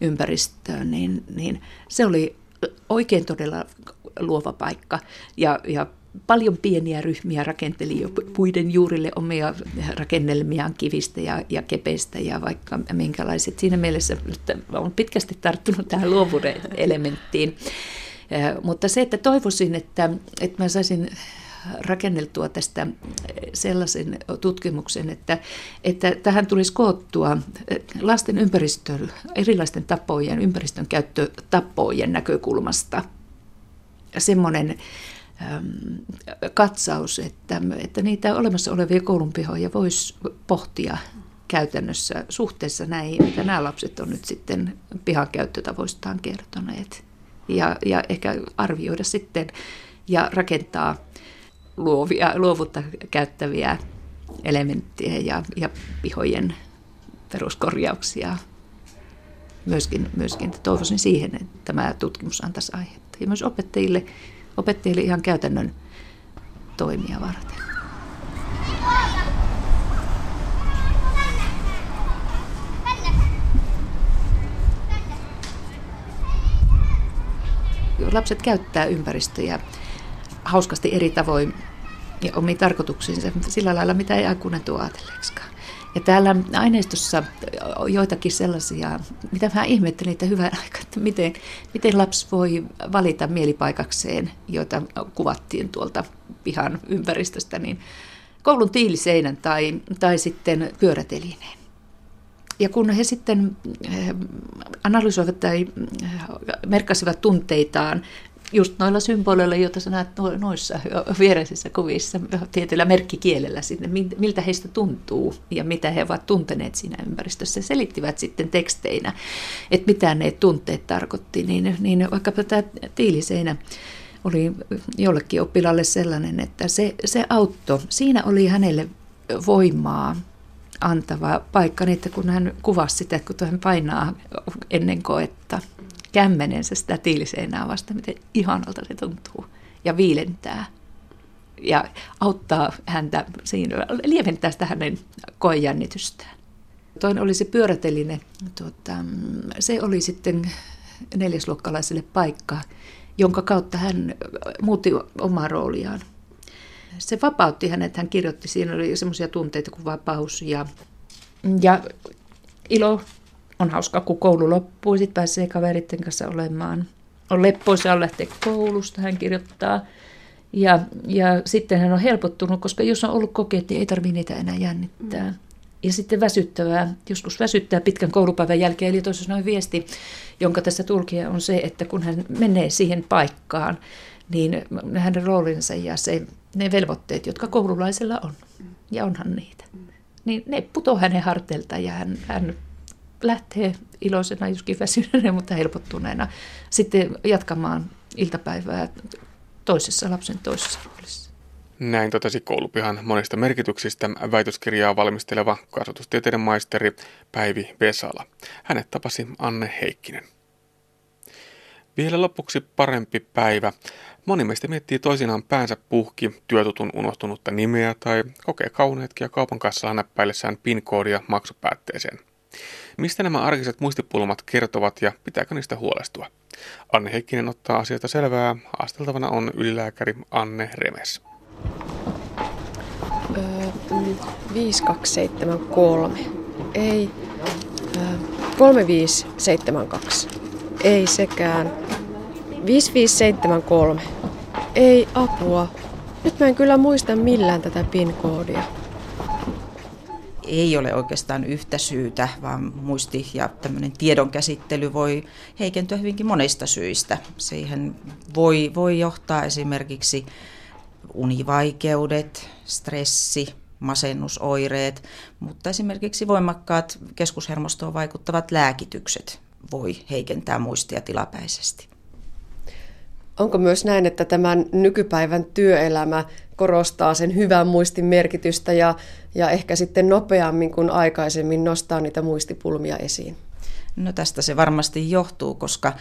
ympäristöön, niin, niin se oli oikein todella luova paikka. Ja, ja paljon pieniä ryhmiä rakenteli jo puiden juurille omia rakennelmiaan kivistä ja, ja kepeistä ja vaikka minkälaiset. Siinä mielessä on pitkästi tarttunut tähän luovuuden elementtiin. Mutta se, että toivoisin, että, että mä saisin rakenneltua tästä sellaisen tutkimuksen, että, että tähän tulisi koottua lasten ympäristön, erilaisten tapojen, ympäristön käyttötapojen näkökulmasta semmoinen katsaus, että, että niitä olemassa olevia koulunpihoja voisi pohtia käytännössä suhteessa näihin, mitä nämä lapset on nyt sitten pihan käyttötavoistaan kertoneet. Ja, ja ehkä arvioida sitten ja rakentaa luovia, luovuutta käyttäviä elementtejä ja, ja pihojen peruskorjauksia. Myöskin, myöskin toivoisin siihen, että tämä tutkimus antaisi aihetta. Ja myös opettajille, opettajille ihan käytännön toimia varten. Lapset käyttää ympäristöjä hauskasti eri tavoin ja omiin tarkoituksiinsa sillä lailla, mitä ei aikuinen tuo ajatelleeksikaan. Ja täällä aineistossa joitakin sellaisia, mitä vähän ihmettelin, että hyvän aika, että miten, miten lapsi voi valita mielipaikakseen, joita kuvattiin tuolta pihan ympäristöstä, niin koulun tiiliseinän tai, tai sitten pyörätelineen. ja kun he sitten analysoivat tai merkkasivat tunteitaan just noilla symboleilla, joita sä näet noissa viereisissä kuvissa, tietyllä merkkikielellä sinne, miltä heistä tuntuu ja mitä he ovat tunteneet siinä ympäristössä. Selittivät sitten teksteinä, että mitä ne tunteet tarkoitti, niin, niin vaikkapa tämä tiiliseinä oli jollekin oppilalle sellainen, että se, se auttoi. Siinä oli hänelle voimaa antava paikka, niin että kun hän kuvasi sitä, kun hän painaa ennen koetta kämmenensä sitä tiiliseinää vasta, miten ihanalta se tuntuu ja viilentää ja auttaa häntä siinä, lieventää sitä hänen koejännitystään. Toinen oli se pyöräteline. Tuota, se oli sitten neljäsluokkalaiselle paikka, jonka kautta hän muutti omaa rooliaan. Se vapautti hänet, hän kirjoitti, siinä oli semmoisia tunteita kuin vapaus ja, ja ilo. On hauska, kun koulu loppuu, sitten pääsee kaveritten kanssa olemaan. On leppoisa lähteä koulusta, hän kirjoittaa. Ja, ja sitten hän on helpottunut, koska jos on ollut kokeet, niin ei tarvitse niitä enää jännittää. Mm. Ja sitten väsyttävää, joskus väsyttää pitkän koulupäivän jälkeen, eli toisin noin viesti, jonka tässä tulkia on se, että kun hän menee siihen paikkaan, niin hänen roolinsa ja se, ne velvoitteet, jotka koululaisella on, ja onhan niitä, niin ne putoo hänen harteilta ja hän, hän lähtee iloisena, joskin väsyneenä, [laughs] mutta helpottuneena sitten jatkamaan iltapäivää toisessa lapsen toisessa roolissa. Näin totesi koulupihan monista merkityksistä väitöskirjaa valmisteleva kasvatustieteiden maisteri Päivi Vesala. Hänet tapasi Anne Heikkinen. Vielä lopuksi parempi päivä. Moni meistä miettii toisinaan päänsä puhki, työtutun unohtunutta nimeä tai kokee kauneetkin ja kaupan kassalla näppäillessään PIN-koodia maksupäätteeseen. Mistä nämä arkiset muistipulmat kertovat ja pitääkö niistä huolestua? Anne Heikkinen ottaa asiasta selvää. Haasteltavana on ylilääkäri Anne Remes. 5273. Ei. 3572. Ei sekään. 5573. Ei apua. Nyt mä en kyllä muista millään tätä PIN-koodia. Ei ole oikeastaan yhtä syytä, vaan muisti ja tämmöinen tiedon käsittely voi heikentyä hyvinkin monista syistä. Siihen voi, voi johtaa esimerkiksi univaikeudet, stressi, masennusoireet, mutta esimerkiksi voimakkaat keskushermostoon vaikuttavat lääkitykset voi heikentää muistia tilapäisesti. Onko myös näin, että tämän nykypäivän työelämä korostaa sen hyvän muistin merkitystä ja, ja ehkä sitten nopeammin kuin aikaisemmin nostaa niitä muistipulmia esiin? No tästä se varmasti johtuu, koska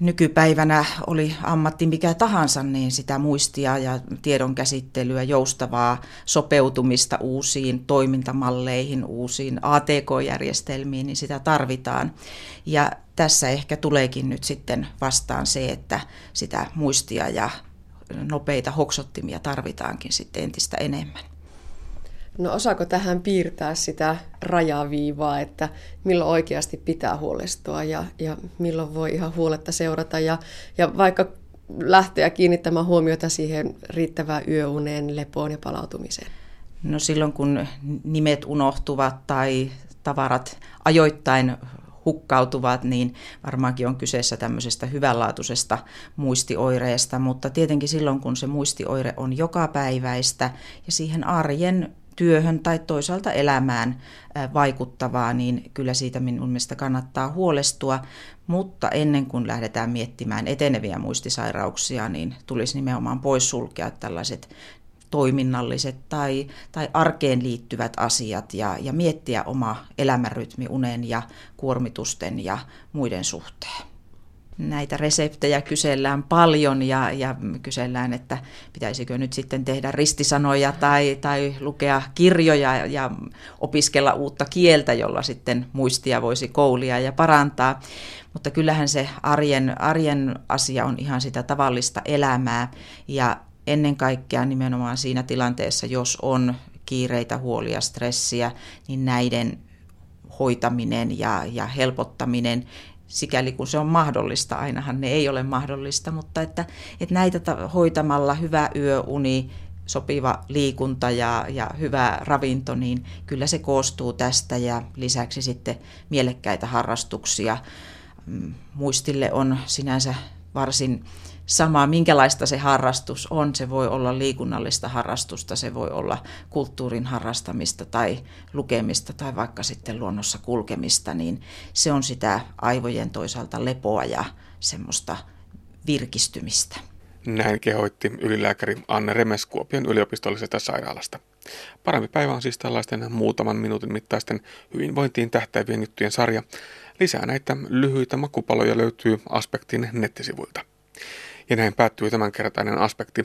nykypäivänä oli ammatti mikä tahansa, niin sitä muistia ja tiedon käsittelyä, joustavaa sopeutumista uusiin toimintamalleihin, uusiin ATK-järjestelmiin, niin sitä tarvitaan. Ja tässä ehkä tuleekin nyt sitten vastaan se, että sitä muistia ja nopeita hoksottimia tarvitaankin sitten entistä enemmän. No osaako tähän piirtää sitä rajaviivaa, että milloin oikeasti pitää huolestua ja, ja milloin voi ihan huoletta seurata ja, ja vaikka lähteä kiinnittämään huomiota siihen riittävään yöuneen, lepoon ja palautumiseen? No silloin kun nimet unohtuvat tai tavarat ajoittain hukkautuvat, niin varmaankin on kyseessä tämmöisestä hyvänlaatuisesta muistioireesta, mutta tietenkin silloin kun se muistioire on jokapäiväistä ja siihen arjen työhön tai toisaalta elämään vaikuttavaa, niin kyllä siitä minun mielestä kannattaa huolestua. Mutta ennen kuin lähdetään miettimään eteneviä muistisairauksia, niin tulisi nimenomaan poissulkea tällaiset toiminnalliset tai, tai arkeen liittyvät asiat ja, ja miettiä oma elämänrytmi unen ja kuormitusten ja muiden suhteen näitä reseptejä kysellään paljon ja, ja kysellään, että pitäisikö nyt sitten tehdä ristisanoja tai, tai lukea kirjoja ja opiskella uutta kieltä, jolla sitten muistia voisi koulia ja parantaa. Mutta kyllähän se arjen, arjen asia on ihan sitä tavallista elämää ja ennen kaikkea nimenomaan siinä tilanteessa, jos on kiireitä, huolia, stressiä, niin näiden hoitaminen ja, ja helpottaminen sikäli kun se on mahdollista. Ainahan ne ei ole mahdollista, mutta että, että näitä hoitamalla hyvä yöuni, sopiva liikunta ja, ja hyvä ravinto, niin kyllä se koostuu tästä ja lisäksi sitten mielekkäitä harrastuksia. Mm, muistille on sinänsä varsin sama, minkälaista se harrastus on. Se voi olla liikunnallista harrastusta, se voi olla kulttuurin harrastamista tai lukemista tai vaikka sitten luonnossa kulkemista, niin se on sitä aivojen toisaalta lepoa ja semmoista virkistymistä. Näin kehoitti ylilääkäri Anne Remes Kuopion yliopistollisesta sairaalasta. Parempi päivä on siis tällaisten muutaman minuutin mittaisten hyvinvointiin tähtävien juttujen sarja. Lisää näitä lyhyitä makupaloja löytyy Aspektin nettisivuilta. Ja näin päättyi tämänkertainen aspekti.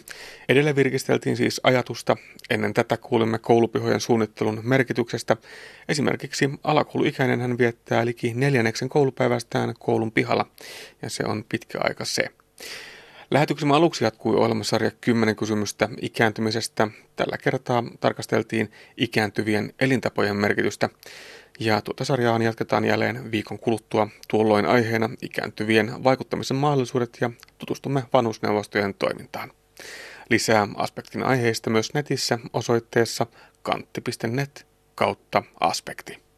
Edelleen virkisteltiin siis ajatusta. Ennen tätä kuulimme koulupihojen suunnittelun merkityksestä. Esimerkiksi alakouluikäinen hän viettää liki neljänneksen koulupäivästään koulun pihalla, ja se on pitkä aika se. Lähetyksemme aluksi jatkui ohjelmasarja 10 kysymystä ikääntymisestä. Tällä kertaa tarkasteltiin ikääntyvien elintapojen merkitystä. Ja tuota sarjaa jatketaan jälleen viikon kuluttua. Tuolloin aiheena ikääntyvien vaikuttamisen mahdollisuudet ja tutustumme vanhusneuvostojen toimintaan. Lisää aspektin aiheista myös netissä osoitteessa kantti.net kautta aspekti.